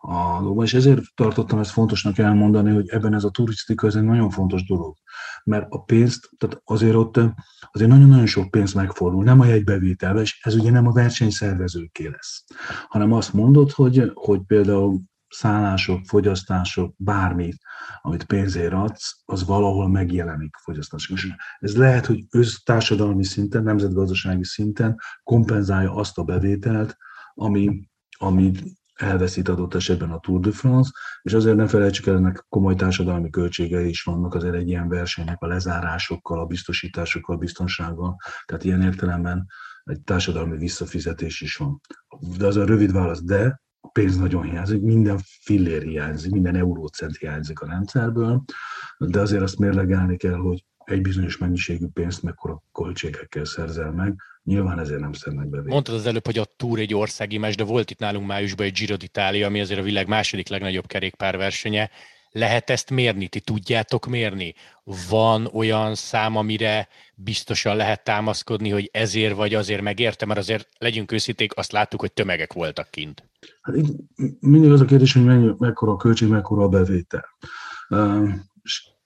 a dologban, és ezért tartottam ezt fontosnak elmondani, hogy ebben ez a turisztika, ez egy nagyon fontos dolog, mert a pénzt, tehát azért ott azért nagyon-nagyon sok pénz megfordul, nem a jegybevételbe, és ez ugye nem a versenyszervezőké lesz, hanem azt mondod, hogy, hogy például szállások, fogyasztások, bármi, amit pénzért adsz, az valahol megjelenik fogyasztások. És ez lehet, hogy össztársadalmi szinten, nemzetgazdasági szinten kompenzálja azt a bevételt, ami, ami elveszít adott esetben a Tour de France, és azért nem felejtsük el, ennek komoly társadalmi költségei is vannak azért egy ilyen versenynek a lezárásokkal, a biztosításokkal, a biztonsággal, tehát ilyen értelemben egy társadalmi visszafizetés is van. De az a rövid válasz, de a pénz nagyon hiányzik, minden fillér hiányzik, minden eurócent hiányzik a rendszerből, de azért azt mérlegelni kell, hogy egy bizonyos mennyiségű pénzt mekkora költségekkel szerzel meg, nyilván ezért nem szednek be. Mondtad az előbb, hogy a Tour egy országi más, de volt itt nálunk májusban egy Giro d'Italia, ami azért a világ második legnagyobb kerékpárversenye. Lehet ezt mérni? Ti tudjátok mérni? Van olyan szám, amire biztosan lehet támaszkodni, hogy ezért vagy azért megérte, mert azért legyünk őszinték, azt láttuk, hogy tömegek voltak kint. Hát mindig az a kérdés, hogy mennyi, mekkora a költség, mekkora a bevétel.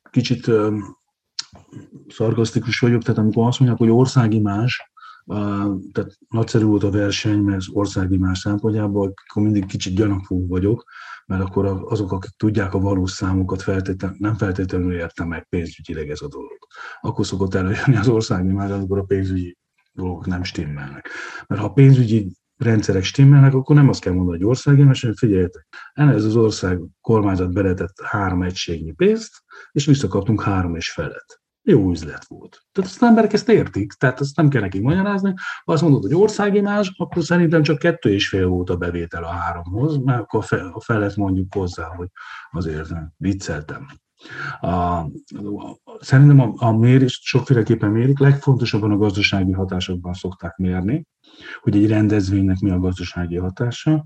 Kicsit szarkasztikus vagyok, tehát amikor azt mondják, hogy országimás, tehát nagyszerű volt a verseny, mert az országimás szempontjából, akkor mindig kicsit gyanakvó vagyok, mert akkor azok, akik tudják a valós számokat, feltétlen, nem feltétlenül értem meg pénzügyileg ez a dolog. Akkor szokott előjönni az országimás, amikor a pénzügyi dolgok nem stimmelnek. Mert ha pénzügyi rendszerek stimmelnek, akkor nem azt kell mondani, hogy országimás, hogy figyeljetek, ez az ország kormányzat beletett három egységnyi pénzt, és visszakaptunk három és felet jó üzlet volt. Tehát az emberek ezt értik, tehát ezt nem kell nekik magyarázni. Ha azt mondod, hogy országimás, akkor szerintem csak kettő és fél volt a bevétel a háromhoz, mert akkor a felet mondjuk hozzá, hogy azért nem, vicceltem. A, szerintem a, a mérés sokféleképpen mérik, legfontosabban a gazdasági hatásokban szokták mérni, hogy egy rendezvénynek mi a gazdasági hatása.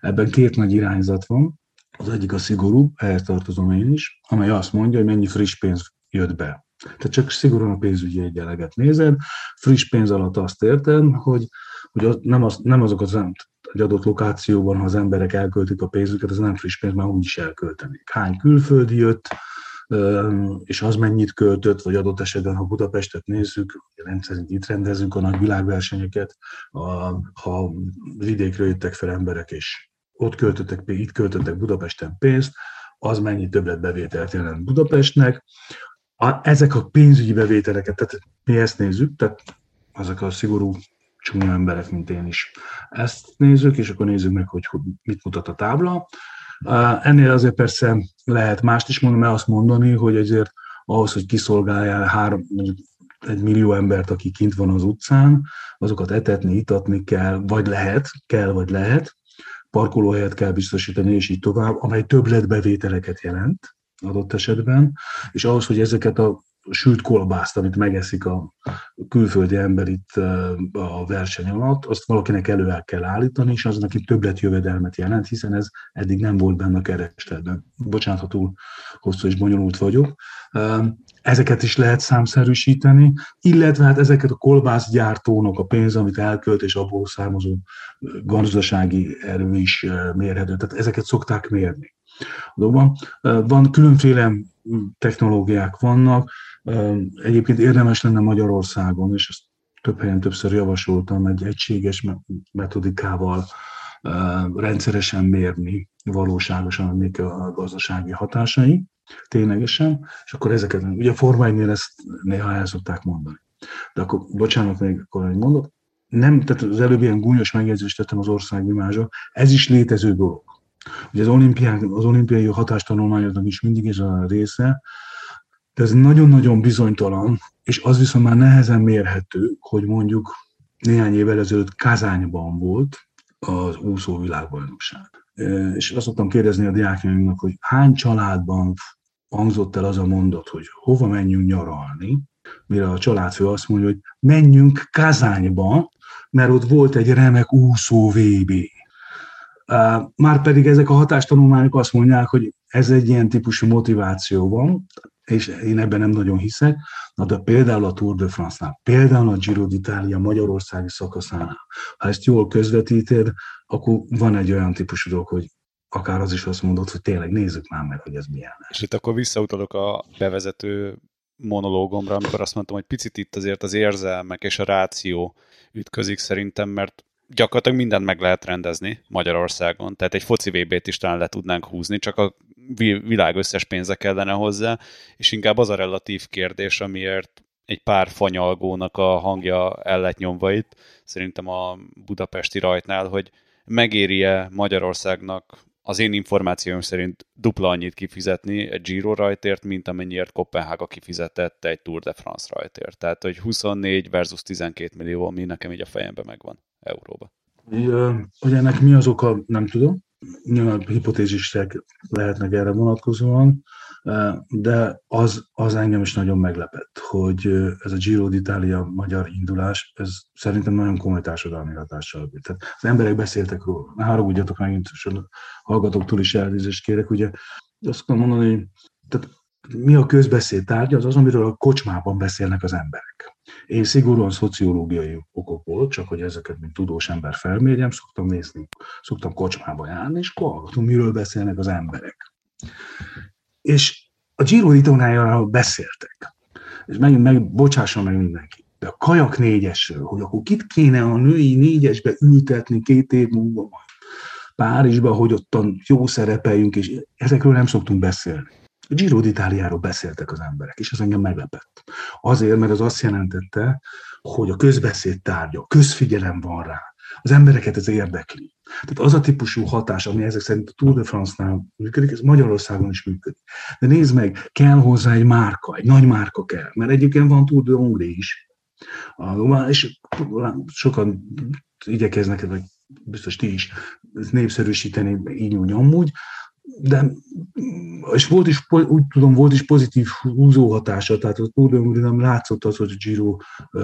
Ebben két nagy irányzat van. Az egyik a szigorú, ehhez tartozom én is, amely azt mondja, hogy mennyi friss pénz jött be tehát csak szigorúan a pénzügyi egyenleget nézed. Friss pénz alatt azt értem, hogy, hogy nem, az, nem azok az egy adott lokációban, ha az emberek elköltik a pénzüket, ez nem friss pénz, már úgyis elköltenék. Hány külföldi jött, és az mennyit költött, vagy adott esetben, ha Budapestet nézzük, rendszerint itt rendezünk a nagy világversenyeket, ha vidékről jöttek fel emberek, és ott költöttek, itt költöttek Budapesten pénzt, az mennyi többletbevételt jelent Budapestnek, a, ezek a pénzügyi bevételeket, tehát mi ezt nézzük, tehát azok a szigorú csúnya emberek, mint én is. Ezt nézzük, és akkor nézzük meg, hogy mit mutat a tábla. Ennél azért persze lehet mást is mondani, mert azt mondani, hogy azért ahhoz, hogy kiszolgáljál három, egy millió embert, aki kint van az utcán, azokat etetni, itatni kell, vagy lehet, kell, vagy lehet, parkolóhelyet kell biztosítani, és így tovább, amely többletbevételeket jelent adott esetben, és ahhoz, hogy ezeket a sült kolbászt, amit megeszik a külföldi ember itt a verseny alatt, azt valakinek elő el kell állítani, és az neki többlet jövedelmet jelent, hiszen ez eddig nem volt benne a keresletben. Bocsánat, ha túl hosszú és bonyolult vagyok. Ezeket is lehet számszerűsíteni, illetve hát ezeket a kolbászgyártónak a pénz, amit elkölt, és abból származó gazdasági erő is mérhető. Tehát ezeket szokták mérni. Van különféle technológiák vannak, egyébként érdemes lenne Magyarországon, és ezt több helyen többször javasoltam, egy egységes metodikával rendszeresen mérni valóságosan még a gazdasági hatásai, ténylegesen, és akkor ezeket, ugye a Forma ezt néha el szokták mondani. De akkor, bocsánat, még akkor egy mondat, nem, tehát az előbb ilyen gúnyos megjegyzést tettem az országimázsa, ez is létező dolog. Ugye az, olimpiák, az olimpiai hatástanulmányoknak is mindig ez a része, de ez nagyon-nagyon bizonytalan, és az viszont már nehezen mérhető, hogy mondjuk néhány évvel ezelőtt Kazányban volt az úszó világbajnokság. És azt szoktam kérdezni a diákjainknak, hogy hány családban hangzott el az a mondat, hogy hova menjünk nyaralni, mire a családfő azt mondja, hogy menjünk Kazányba, mert ott volt egy remek úszó VB. Már pedig ezek a hatástanulmányok azt mondják, hogy ez egy ilyen típusú motiváció van, és én ebben nem nagyon hiszek, na de például a Tour de France-nál, például a Giro d'Italia magyarországi szakaszánál, ha ezt jól közvetíted, akkor van egy olyan típusú dolog, hogy akár az is azt mondod, hogy tényleg nézzük már meg, hogy ez milyen. És itt akkor visszautalok a bevezető monológomra, amikor azt mondtam, hogy picit itt azért az érzelmek és a ráció ütközik szerintem, mert gyakorlatilag mindent meg lehet rendezni Magyarországon. Tehát egy foci VB-t is talán le tudnánk húzni, csak a világ összes pénze kellene hozzá, és inkább az a relatív kérdés, amiért egy pár fanyalgónak a hangja el lett itt, szerintem a budapesti rajtnál, hogy megéri-e Magyarországnak az én információm szerint dupla annyit kifizetni egy Giro rajtért, mint amennyiért Kopenhága kifizetett egy Tour de France rajtért. Tehát, hogy 24 versus 12 millió, ami nekem így a fejemben megvan euróba. Hogy ennek mi az oka, nem tudom. Nyilván hipotézisek lehetnek erre vonatkozóan, de az, az engem is nagyon meglepett, hogy ez a Giro d'Italia magyar indulás, ez szerintem nagyon komoly társadalmi hatással bír. Tehát az emberek beszéltek róla, ne haragudjatok megint, és a hallgatóktól is elnézést kérek, ugye azt tudom mondani, hogy tehát mi a közbeszéd tárgya, az az, amiről a kocsmában beszélnek az emberek. Én szigorúan szociológiai okokból, csak hogy ezeket, mint tudós ember felmérjem, szoktam nézni, szoktam kocsmába járni, és hallgatom, miről beszélnek az emberek. És a Giro d'Italia beszéltek, és megint meg, bocsásson meg mindenki, de a kajak négyesről, hogy akkor kit kéne a női négyesbe ültetni két év múlva majd Párizsba, hogy ottan jó szerepeljünk, és ezekről nem szoktunk beszélni. A Giro d'Italiáról beszéltek az emberek, és ez engem meglepett. Azért, mert az azt jelentette, hogy a közbeszéd tárgya, közfigyelem van rá, az embereket ez érdekli. Tehát az a típusú hatás, ami ezek szerint a Tour de France-nál működik, ez Magyarországon is működik. De nézd meg, kell hozzá egy márka, egy nagy márka kell, mert egyébként van Tour de Hongrie is. És sokan igyekeznek, vagy biztos ti is népszerűsíteni így úgy amúgy, de és volt is, úgy tudom, volt is pozitív húzó hatása, tehát a Tour de nem látszott az, hogy Giro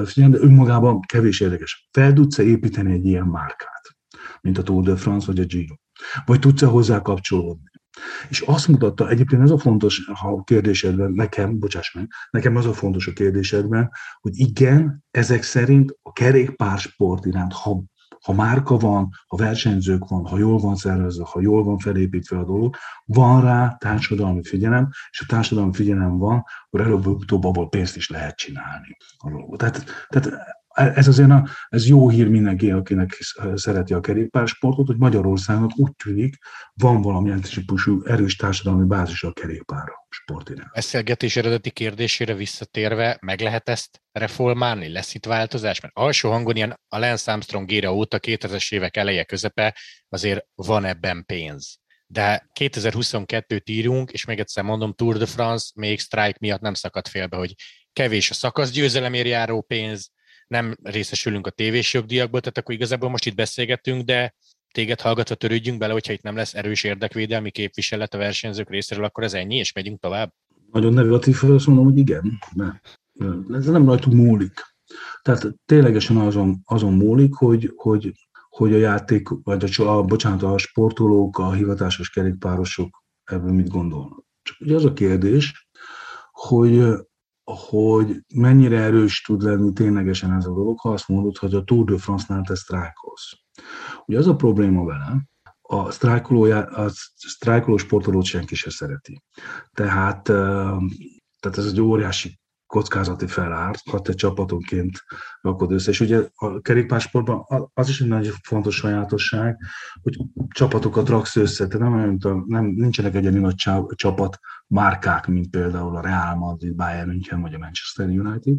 figyel, de önmagában kevés érdekes. Fel tudsz építeni egy ilyen márkát, mint a Tour de France vagy a Giro? Vagy tudsz-e hozzá kapcsolódni? És azt mutatta, egyébként ez a fontos a kérdésedben, nekem, bocsáss meg, nekem az a fontos a kérdésedben, hogy igen, ezek szerint a kerékpársport iránt, ha ha márka van, ha versenyzők van, ha jól van szervezve, ha jól van felépítve a dolog, van rá társadalmi figyelem, és a társadalmi figyelem van, akkor előbb-utóbb abból pénzt is lehet csinálni. Tehát, tehát ez azért a, ez jó hír mindenki, akinek szereti a kerékpársportot, hogy Magyarországnak úgy tűnik, van valamilyen típusú erős társadalmi bázis a kerékpár sportirány. Beszélgetés eredeti kérdésére visszatérve, meg lehet ezt reformálni? Lesz itt változás? Mert alsó hangon ilyen a Lance Armstrong éra óta 2000-es évek eleje közepe azért van ebben pénz. De 2022-t írunk, és még egyszer mondom, Tour de France még strike miatt nem szakadt félbe, hogy kevés a szakaszgyőzelemért járó pénz, nem részesülünk a tévés jogdíjakból, tehát akkor igazából most itt beszélgetünk, de téged hallgatva törődjünk bele, hogyha itt nem lesz erős érdekvédelmi képviselet a versenyzők részéről, akkor ez ennyi, és megyünk tovább? Nagyon negatív, azt mondom, hogy igen, mert ez nem rajtuk múlik. Tehát ténylegesen azon, azon múlik, hogy, hogy, hogy a játék, vagy a, a, bocsánat, a sportolók, a hivatásos kerékpárosok ebből mit gondolnak. Csak ugye az a kérdés, hogy hogy mennyire erős tud lenni ténylegesen ez a dolog, ha azt mondod, hogy a Tour de France-nál te sztrájkolsz. Ugye az a probléma vele, a sztrájkoló, a sztrájkoló sportolót senki se szereti. Tehát, tehát ez egy óriási kockázati felárt, ha te csapatonként rakod össze. És ugye a kerékpársportban az is egy nagyon fontos sajátosság, hogy csapatokat raksz össze, tehát nem, nem, nem nincsenek egyenlő nagy csapat márkák, mint például a Real Madrid, Bayern München vagy a Manchester United,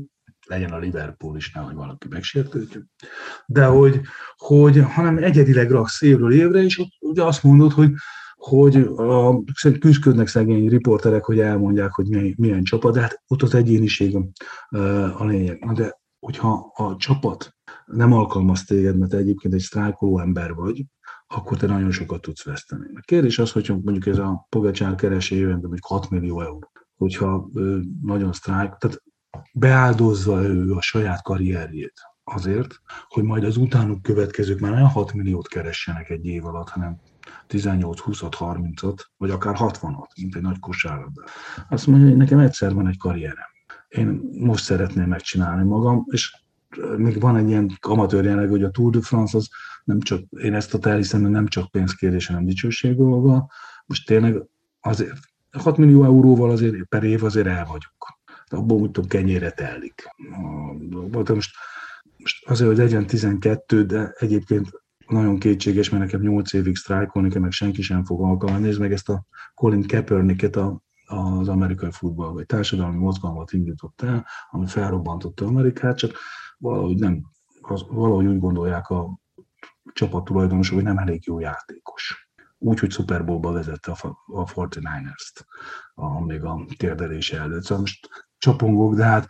legyen a Liverpool is, nehogy valaki megsértődjön. De hogy, hogy hanem egyedileg raksz évről évre, és ugye azt mondod, hogy hogy a, küzdködnek szegény riporterek, hogy elmondják, hogy milyen, milyen csapat, de hát ott az egyéniség a lényeg. De hogyha a csapat nem alkalmaz téged, mert egyébként egy sztrájkoló ember vagy, akkor te nagyon sokat tudsz veszteni. A kérdés az, hogy mondjuk ez a Pogacsár keresi évente mondjuk 6 millió euró, hogyha nagyon sztrájk, tehát beáldozza ő a saját karrierjét azért, hogy majd az utánuk következők már nem 6 milliót keressenek egy év alatt, hanem 18, 20 30-ot, vagy akár 60-ot, mint egy nagy kosárlabda. Azt mondja, hogy nekem egyszer van egy karrierem. Én most szeretném megcsinálni magam, és még van egy ilyen amatőr jelenleg, hogy a Tour de France az nem csak, én ezt a elhiszem, hogy nem csak pénzkérdés, hanem dicsőség dolga. Most tényleg azért 6 millió euróval azért per év azért el vagyok. De abból úgy tudom, kenyére telik. Most most azért, hogy legyen 12, de egyébként nagyon kétséges, mert nekem 8 évig sztrájkolni kell, meg senki sem fog alkalmazni. Nézd meg ezt a Colin Kaepernicket a, az amerikai futball, vagy társadalmi mozgalmat indított el, ami felrobbantotta Amerikát, csak valahogy nem, az, valahogy úgy gondolják a csapattulajdonosok, hogy nem elég jó játékos. Úgy, hogy Super Bowl-ba vezette a, a 49ers-t, a, még a térdelése előtt. Szóval most csapongok, de hát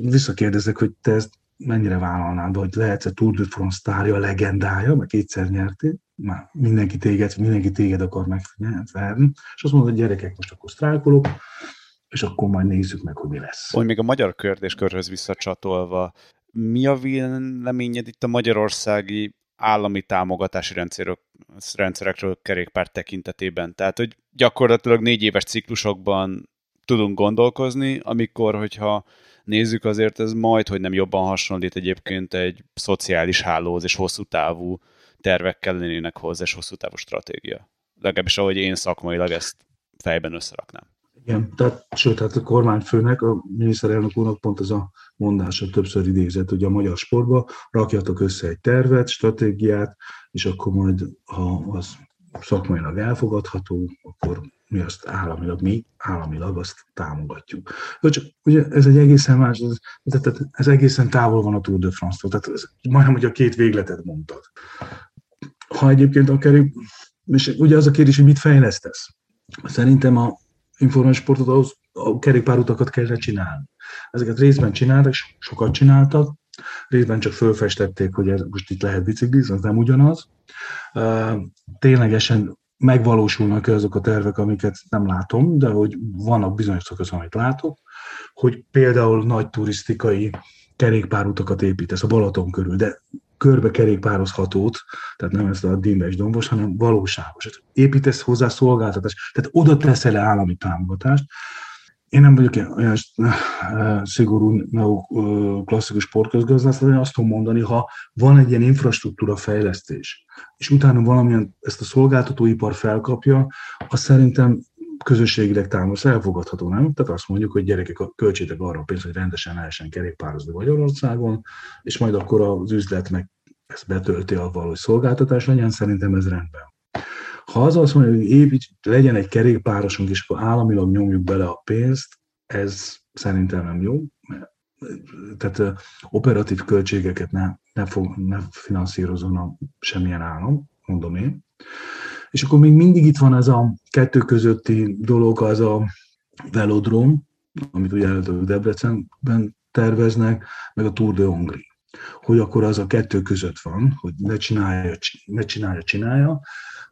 visszakérdezek, hogy te ezt mennyire vállalnád, hogy lehetsz a Tour de France sztárja, legendája, meg kétszer nyertél, már mindenki téged, mindenki téged akar megverni, és azt mondod, hogy gyerekek, most akkor sztrájkolok, és akkor majd nézzük meg, hogy mi lesz. Hogy még a magyar kérdéskörhöz visszacsatolva, mi a véleményed itt a magyarországi állami támogatási rendszerek, rendszerekről kerékpár tekintetében? Tehát, hogy gyakorlatilag négy éves ciklusokban tudunk gondolkozni, amikor, hogyha nézzük, azért ez majd, hogy nem jobban hasonlít egyébként egy szociális hálóz és hosszú távú tervekkel lennének hozzá, és hosszú távú stratégia. Legalábbis ahogy én szakmailag ezt fejben összeraknám. Igen, tehát, sőt, hát a kormányfőnek, a miniszterelnök úrnak pont ez a mondása többször idézett, hogy a magyar sportba rakjatok össze egy tervet, stratégiát, és akkor majd, ha az szakmailag elfogadható, akkor mi azt államilag, mi államilag azt támogatjuk. De csak ugye ez egy egészen más, ez, ez, ez egészen távol van a Tour de France-tól, tehát ez, majdnem, hogy a két végletet mondtad. Ha egyébként a kerék, és ugye az a kérdés, hogy mit fejlesztesz. Szerintem a informális sportot ahhoz a kerékpárutakat kellene csinálni. Ezeket részben csináltak, sokat csináltak, részben csak fölfestették, hogy ez most itt lehet biciklizni, az nem ugyanaz. Ténylegesen megvalósulnak azok a tervek, amiket nem látom, de hogy vannak bizonyos szakaszok, amit látok, hogy például nagy turisztikai kerékpárutakat építesz a Balaton körül, de körbe kerékpározhatót, tehát nem ezt a dimbes dombos, hanem valóságos. Építesz hozzá szolgáltatást, tehát oda teszel állami támogatást, én nem vagyok olyan szigorú klasszikus sportközgazdász, de azt tudom mondani, ha van egy ilyen infrastruktúra fejlesztés, és utána valamilyen ezt a szolgáltatóipar felkapja, az szerintem közösségileg támasz elfogadható, nem? Tehát azt mondjuk, hogy gyerekek, költsétek arra a pénzt, hogy rendesen lehessen kerékpározni Magyarországon, és majd akkor az üzlet meg ezt betölti a valós szolgáltatás legyen, szerintem ez rendben. Ha az azt mondja, hogy építs, legyen egy kerékpárosunk, és akkor államilag nyomjuk bele a pénzt, ez szerintem nem jó. Tehát operatív költségeket ne, ne, fog, ne finanszírozon a semmilyen állam, mondom én. És akkor még mindig itt van ez a kettő közötti dolog, az a velodrom, amit ugye előtt Debrecenben terveznek, meg a Tour de Hongrie. Hogy akkor az a kettő között van, hogy ne csinálja, ne csinálja, csinálja,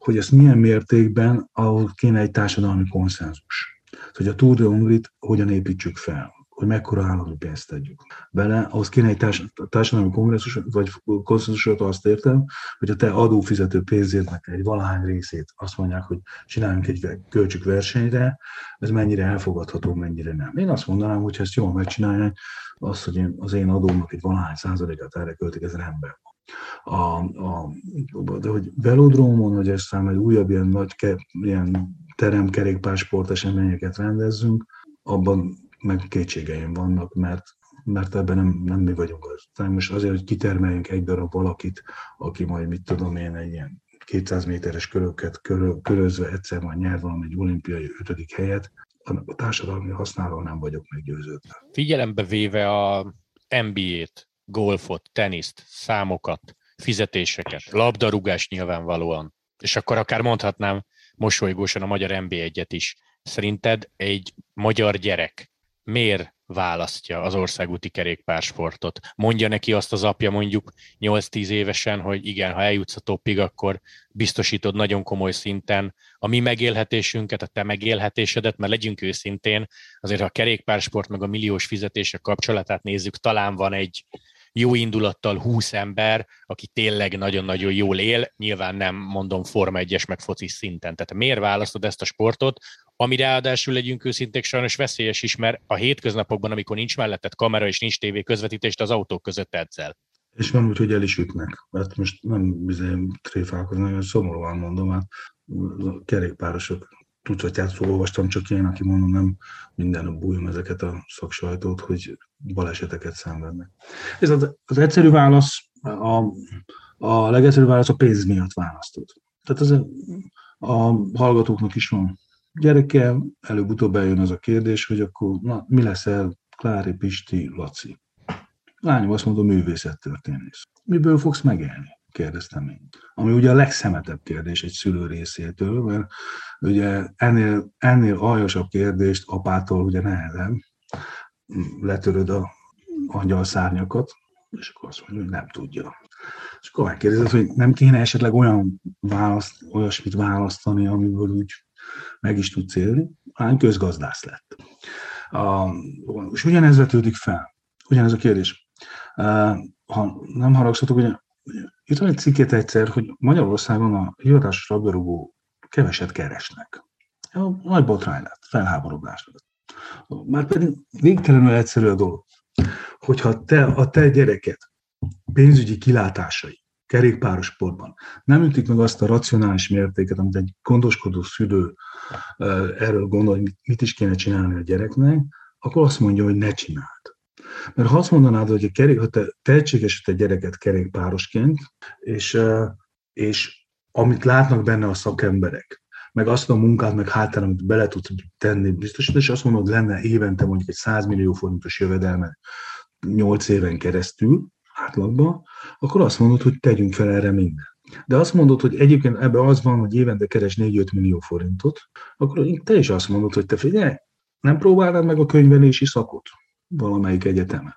hogy ezt milyen mértékben, ahol kéne egy társadalmi konszenzus. Hogy a Tour de Hongrit hogyan építsük fel, hogy mekkora állami pénzt tegyük bele, ahhoz kéne egy társadalmi kongresszus, vagy konszenzusot azt értem, hogy a te adófizető pénzének egy valahány részét azt mondják, hogy csináljunk egy költsük versenyre, ez mennyire elfogadható, mennyire nem. Én azt mondanám, hogy ha ezt jól megcsinálják, az, hogy én, az én adómnak egy valahány százalékát erre költik, ez rendben a, a, de hogy velodrómon, hogy aztán egy újabb ilyen nagy ke, ilyen teremkerékpársport eseményeket rendezzünk, abban meg kétségeim vannak, mert mert ebben nem, nem mi vagyunk az. Tehát most azért, hogy kitermeljünk egy darab valakit, aki majd, mit tudom én, egy ilyen 200 méteres köröket körö, körözve egyszer majd nyer valami egy olimpiai ötödik helyet, a társadalmi használó nem vagyok meggyőződve. Figyelembe véve a NBA-t, golfot, teniszt, számokat, fizetéseket, labdarúgás nyilvánvalóan, és akkor akár mondhatnám mosolygósan a magyar NB1-et is. Szerinted egy magyar gyerek miért választja az országúti kerékpársportot? Mondja neki azt az apja mondjuk 8-10 évesen, hogy igen, ha eljutsz a toppig, akkor biztosítod nagyon komoly szinten a mi megélhetésünket, a te megélhetésedet, mert legyünk őszintén, azért ha a kerékpársport meg a milliós fizetések kapcsolatát nézzük, talán van egy jó indulattal 20 ember, aki tényleg nagyon-nagyon jól él, nyilván nem mondom Forma 1-es meg foci szinten. Tehát miért választod ezt a sportot, ami ráadásul legyünk őszinték sajnos veszélyes is, mert a hétköznapokban, amikor nincs melletted kamera és nincs tévé közvetítést, az autók között edzel. És van úgy, hogy el is ütnek. Mert most nem bizony tréfálkozni, nagyon szomorúan mondom, hát kerékpárosok tucatját olvastam, csak én, aki mondom, nem minden nap bújom ezeket a szaksajtót, hogy baleseteket szenvednek. Ez az, az egyszerű válasz, a, a legegyszerűbb válasz a pénz miatt választod. Tehát az a, a hallgatóknak is van gyereke, előbb-utóbb eljön az a kérdés, hogy akkor na, mi leszel Klári, Pisti, Laci. Lányom azt mondta, művészettörténész. Miből fogsz megélni? Kérdeztem én. Ami ugye a legszemetebb kérdés egy szülő részétől, mert ugye ennél, ennél aljasabb kérdést apától ugye nehezen letöröd a angyal szárnyakat, és akkor azt mondja, hogy nem tudja. És akkor megkérdezed, hogy nem kéne esetleg olyan választ, olyasmit választani, amiből úgy meg is tudsz élni. Hány közgazdász lett. A, és ugyanez vetődik fel. Ugyanez a kérdés. Ha nem haragszatok, ugye Írtam egy cikket egyszer, hogy Magyarországon a hivatásos labdarúgó keveset keresnek. A nagy botrány lett, felháborodás lett. Már pedig végtelenül egyszerű a dolog. Hogyha te, a te gyereket pénzügyi kilátásai kerékpáros sportban nem ütik meg azt a racionális mértéket, amit egy gondoskodó szülő erről gondol, hogy mit is kéne csinálni a gyereknek, akkor azt mondja, hogy ne csináld. Mert ha azt mondanád, hogy a kerék, ha te tehetséges a gyereket kerékpárosként, és, és amit látnak benne a szakemberek, meg azt a munkát, meg hátán, amit bele tudsz tenni biztosítani, és azt mondod, lenne évente mondjuk egy 100 millió forintos jövedelme 8 éven keresztül átlagban, akkor azt mondod, hogy tegyünk fel erre mindent. De azt mondod, hogy egyébként ebbe az van, hogy évente keres 4-5 millió forintot, akkor te is azt mondod, hogy te figyelj, nem próbálnád meg a könyvelési szakot valamelyik egyetemen.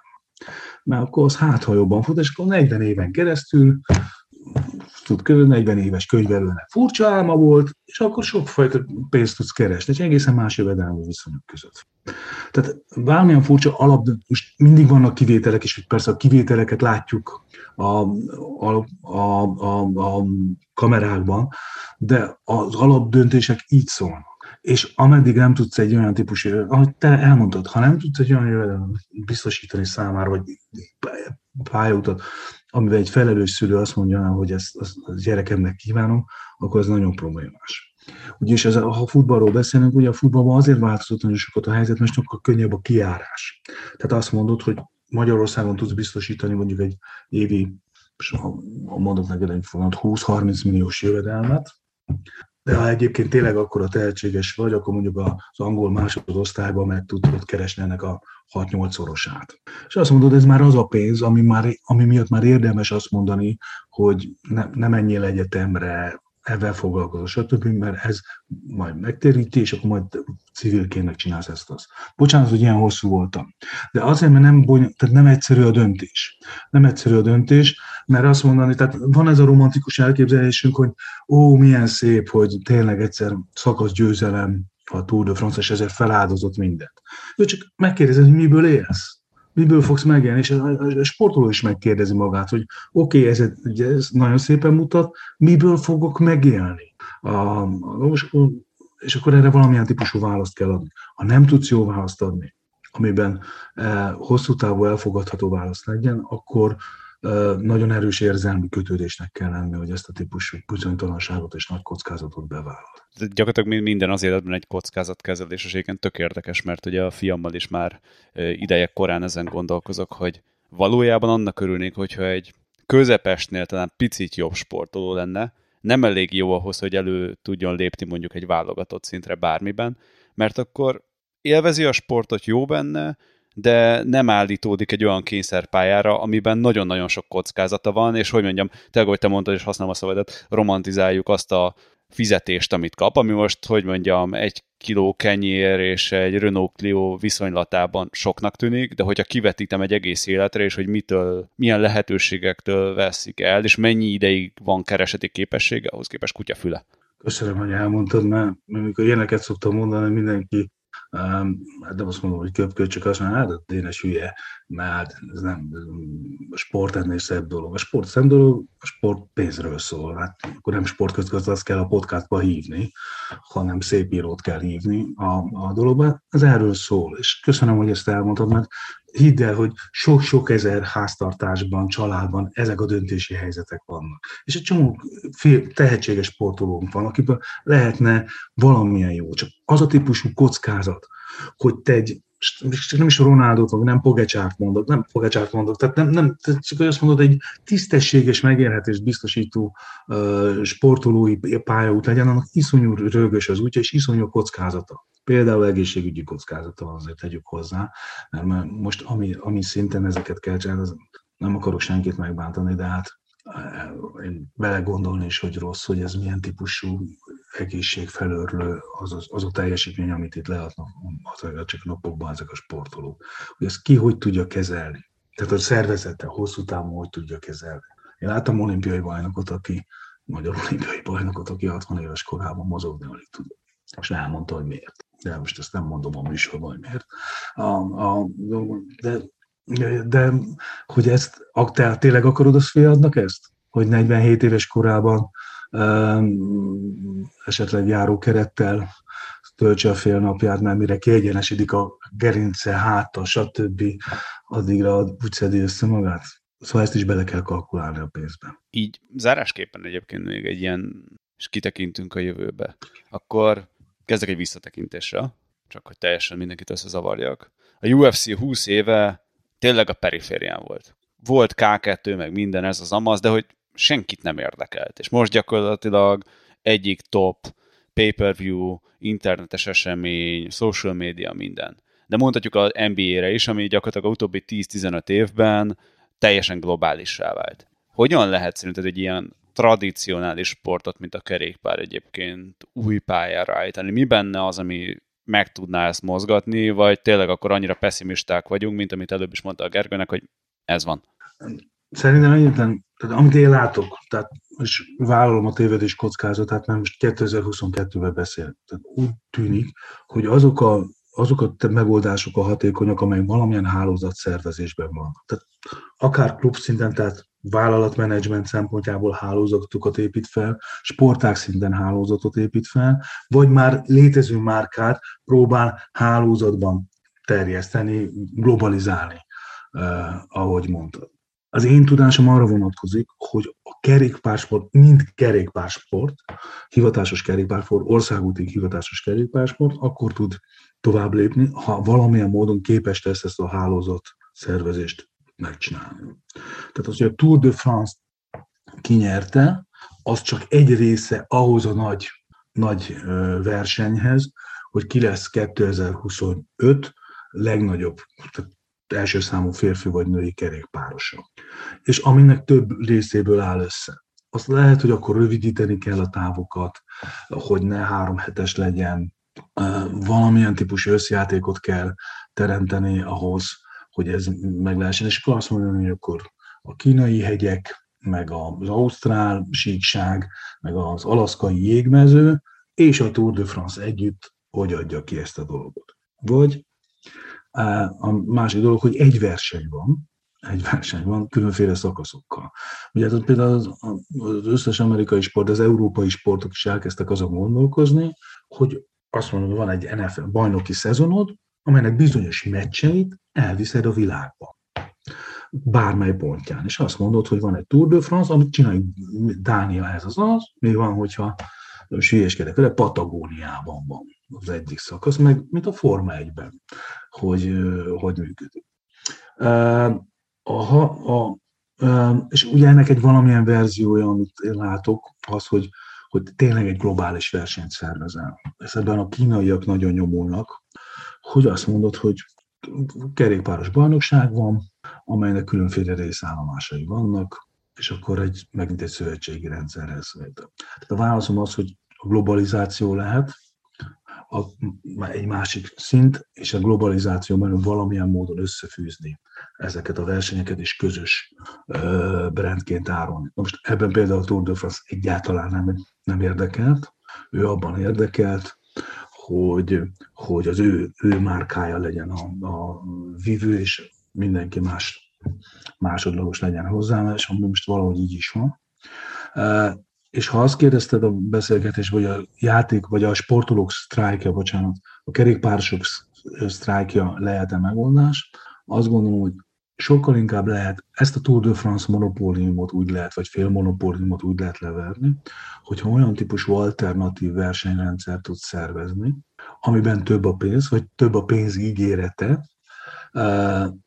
Mert akkor az hát, ha jobban fut, és akkor 40 éven keresztül tud kb. 40 éves könyvelőnek furcsa álma volt, és akkor sokfajta pénzt tudsz keresni, és egészen más jövedelmi viszonyok között. Tehát bármilyen furcsa alap, most mindig vannak kivételek, és persze a kivételeket látjuk a, a, a, a, a kamerákban, de az alapdöntések így szólnak és ameddig nem tudsz egy olyan típusú, ahogy te elmondtad, ha nem tudsz egy olyan jövedelmet biztosítani számára, vagy pályautat, amivel egy felelős szülő azt mondja, hogy ezt, a gyerekemnek kívánom, akkor ez nagyon problémás. Ugyanis ez, ha futballról beszélünk, ugye a futballban azért változott nagyon sokat a helyzet, mert sokkal könnyebb a kiárás. Tehát azt mondod, hogy Magyarországon tudsz biztosítani mondjuk egy évi, ha mondok neked egy 20-30 milliós jövedelmet, de ha egyébként tényleg akkor a tehetséges vagy, akkor mondjuk az angol másodosztályban meg tudod keresni ennek a 6-8 szorosát. És azt mondod, ez már az a pénz, ami, már, ami miatt már érdemes azt mondani, hogy ne, ne menjél egyetemre, ebben foglalkozol, stb., mert ez majd megtéríti, és akkor majd civilként megcsinálsz ezt azt. Bocsánat, hogy ilyen hosszú voltam. De azért, mert nem, bony- tehát nem egyszerű a döntés. Nem egyszerű a döntés, mert azt mondani, tehát van ez a romantikus elképzelésünk, hogy ó, milyen szép, hogy tényleg egyszer szakasz győzelem a Tour de France, és ezért feláldozott mindent. Ő csak megkérdezi, hogy miből élsz miből fogsz megélni, és a sportoló is megkérdezi magát, hogy oké, okay, ez, ez nagyon szépen mutat, miből fogok megélni. A, a, és akkor erre valamilyen típusú választ kell adni. Ha nem tudsz jó választ adni, amiben eh, hosszú távú elfogadható választ legyen, akkor nagyon erős érzelmi kötődésnek kell lenni, hogy ezt a típusú bizonytalanságot és nagy kockázatot bevállal. De gyakorlatilag minden az életben egy kockázatkezelés, és egyébként tök érdekes, mert ugye a fiammal is már ideje korán ezen gondolkozok, hogy valójában annak örülnék, hogyha egy közepesnél talán picit jobb sportoló lenne, nem elég jó ahhoz, hogy elő tudjon lépni mondjuk egy válogatott szintre bármiben, mert akkor élvezi a sportot, jó benne, de nem állítódik egy olyan kényszerpályára, amiben nagyon-nagyon sok kockázata van, és hogy mondjam, te, hogy te mondtad, és használom a szavadat, romantizáljuk azt a fizetést, amit kap, ami most, hogy mondjam, egy kiló kenyér és egy Renault Clio viszonylatában soknak tűnik, de hogyha kivetítem egy egész életre, és hogy mitől, milyen lehetőségektől veszik el, és mennyi ideig van kereseti képessége, ahhoz képest kutyafüle. Köszönöm, hogy elmondtad, mert amikor ilyeneket szoktam mondani, mindenki hát nem azt mondom, hogy köpköd, csak azt mondom, hát Dénes hülye, mert hát ez nem a sport ennél szebb dolog. A sport szebb dolog, a sport pénzről szól. Hát akkor nem sportközgazdász kell a podcastba hívni, hanem szép írót kell hívni a, a dologba. Ez erről szól. És köszönöm, hogy ezt elmondtad, mert hidd el, hogy sok-sok ezer háztartásban, családban ezek a döntési helyzetek vannak. És egy csomó tehetséges sportolónk van, akiből lehetne valamilyen jó. Csak az a típusú kockázat, hogy te egy nem is Ronaldot, vagy nem Pogacsárt mondok, nem Pogacsárt mondok, tehát nem, nem tehát csak azt mondod, egy tisztességes megélhetést biztosító uh, sportolói pályaút legyen, annak iszonyú rögös az útja, és iszonyú kockázata. Például egészségügyi kockázata van, azért tegyük hozzá, mert most ami, ami szinten ezeket kell csinálni, nem akarok senkit megbántani, de hát belegondolni is, hogy rossz, hogy ez milyen típusú egészség felörlő az, az, az a teljesítmény, amit itt leadnak csak napokban ezek a sportolók. Hogy ezt ki hogy tudja kezelni. Tehát a szervezete hosszú távon hogy tudja kezelni. Én láttam olimpiai bajnokot, aki, magyar olimpiai bajnokot, aki 60 éves korában mozogni alig tud. És elmondta, hogy miért. De most ezt nem mondom a műsorban, hogy miért. A, a, de de hogy ezt, te tényleg akarod, azt fiadnak ezt? Hogy 47 éves korában um, esetleg járókerettel töltse a fél napját, mert mire kiegyenesedik a gerince, háta, stb. addigra úgy szedi össze magát. Szóval ezt is bele kell kalkulálni a pénzben. Így zárásképpen egyébként még egy ilyen, és kitekintünk a jövőbe, akkor kezdek egy visszatekintésre, csak hogy teljesen mindenkit összezavarjak. A UFC 20 éve tényleg a periférián volt. Volt K2, meg minden ez az amaz, de hogy senkit nem érdekelt. És most gyakorlatilag egyik top pay-per-view, internetes esemény, social media, minden. De mondhatjuk az NBA-re is, ami gyakorlatilag a utóbbi 10-15 évben teljesen globálissá vált. Hogyan lehet szerinted egy ilyen tradicionális sportot, mint a kerékpár egyébként új pályára állítani? Mi benne az, ami meg tudná ezt mozgatni, vagy tényleg akkor annyira pessimisták vagyunk, mint amit előbb is mondta a Gergőnek, hogy ez van? Szerintem egyetlen, tehát amit én látok, tehát és vállalom a tévedés kockázatát, mert most 2022-ben beszél. Tehát úgy tűnik, hogy azok a, azok a megoldások a hatékonyak, amelyek valamilyen hálózat szervezésben van. Tehát akár klub szinten, tehát vállalatmenedzsment szempontjából hálózatokat épít fel, sporták szinten hálózatot épít fel, vagy már létező márkát próbál hálózatban terjeszteni, globalizálni, eh, ahogy mondtad. Az én tudásom arra vonatkozik, hogy a kerékpársport, mind kerékpársport, hivatásos kerékpársport, országúti hivatásos kerékpársport, akkor tud tovább lépni, ha valamilyen módon képes tesz ezt a hálózat szervezést megcsinálni. Tehát az, hogy a Tour de France kinyerte, az csak egy része ahhoz a nagy, nagy versenyhez, hogy ki lesz 2025 legnagyobb, tehát első számú férfi vagy női kerékpárosa. És aminek több részéből áll össze. Azt lehet, hogy akkor rövidíteni kell a távokat, hogy ne három hetes legyen, valamilyen típusú összjátékot kell teremteni ahhoz, hogy ez meg lehessen. És akkor azt mondani, hogy akkor a kínai hegyek, meg az ausztrál síkság, meg az alaszkai jégmező, és a Tour de France együtt hogy adja ki ezt a dolgot. Vagy a másik dolog, hogy egy verseny van, egy verseny van különféle szakaszokkal. Ugye hát például az, az összes amerikai sport, az európai sportok is elkezdtek azon gondolkozni, hogy azt mondom, hogy van egy NFL bajnoki szezonod, amelynek bizonyos meccseit elviszed a világba. Bármely pontján. És azt mondod, hogy van egy Tour de France, amit csináljuk Dánia, ez az az, mi van, hogyha hülyeskedek vele, Patagóniában van az egyik szakasz, meg mint a Forma 1-ben, hogy hogy működik. A, a, és ugye ennek egy valamilyen verziója, amit én látok, az, hogy, hogy tényleg egy globális versenyt szervezel. És ebben a kínaiak nagyon nyomulnak, hogy azt mondod, hogy kerékpáros bajnokság van, amelynek különféle részállomásai vannak, és akkor egy, megint egy szövetségi rendszerhez. Tehát a válaszom az, hogy a globalizáció lehet, a, egy másik szint, és a globalizációban valamilyen módon összefűzni ezeket a versenyeket, és közös ö, brandként árulni. Most ebben például a Tour de France egyáltalán nem, nem érdekelt, ő abban érdekelt, hogy, hogy az ő, ő márkája legyen a, a vívő, és mindenki más másodlagos legyen hozzá, és most valahogy így is van. És ha azt kérdezted a beszélgetés, vagy a játék, vagy a sportolók sztrájkja, bocsánat, a kerékpársok sztrájkja lehet-e megoldás, azt gondolom, hogy sokkal inkább lehet, ezt a Tour de France monopóliumot úgy lehet, vagy fél monopóliumot úgy lehet leverni, hogyha olyan típusú alternatív versenyrendszert tud szervezni, amiben több a pénz, vagy több a pénz ígérete,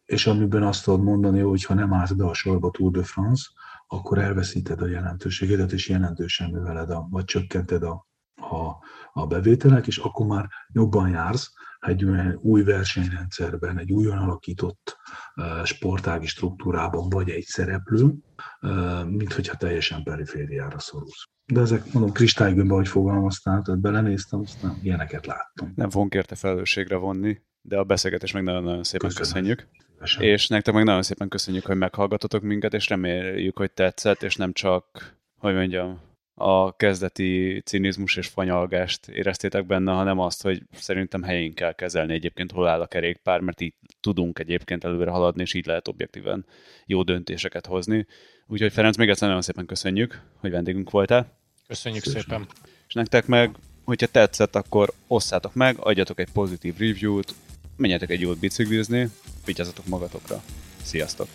és amiben azt tudod mondani, hogy ha nem állsz be a sorba Tour de France, akkor elveszíted a jelentőségedet, és jelentősen növeled, a, vagy csökkented a, a, a bevételek, és akkor már jobban jársz, egy olyan új versenyrendszerben, egy újon alakított sportági struktúrában vagy egy szereplő, mint hogyha teljesen perifériára szorulsz. De ezek, mondom, kristálygömbbe, hogy fogalmaztál, tehát belenéztem, aztán ilyeneket láttam. Nem fogunk érte felelősségre vonni, de a beszélgetés meg nagyon-nagyon szépen Köszönöm. köszönjük. Köszönöm. És nektek meg nagyon szépen köszönjük, hogy meghallgatotok minket, és reméljük, hogy tetszett, és nem csak, hogy mondjam, a kezdeti cinizmus és fanyalgást éreztétek benne, hanem azt, hogy szerintem helyén kell kezelni egyébként, hol áll a kerékpár, mert így tudunk egyébként előre haladni, és így lehet objektíven jó döntéseket hozni. Úgyhogy Ferenc, még egyszer nagyon szépen köszönjük, hogy vendégünk voltál. Köszönjük Szépen. szépen. És nektek meg, hogyha tetszett, akkor osszátok meg, adjatok egy pozitív review-t, menjetek egy jót biciklizni, vigyázzatok magatokra. Sziasztok!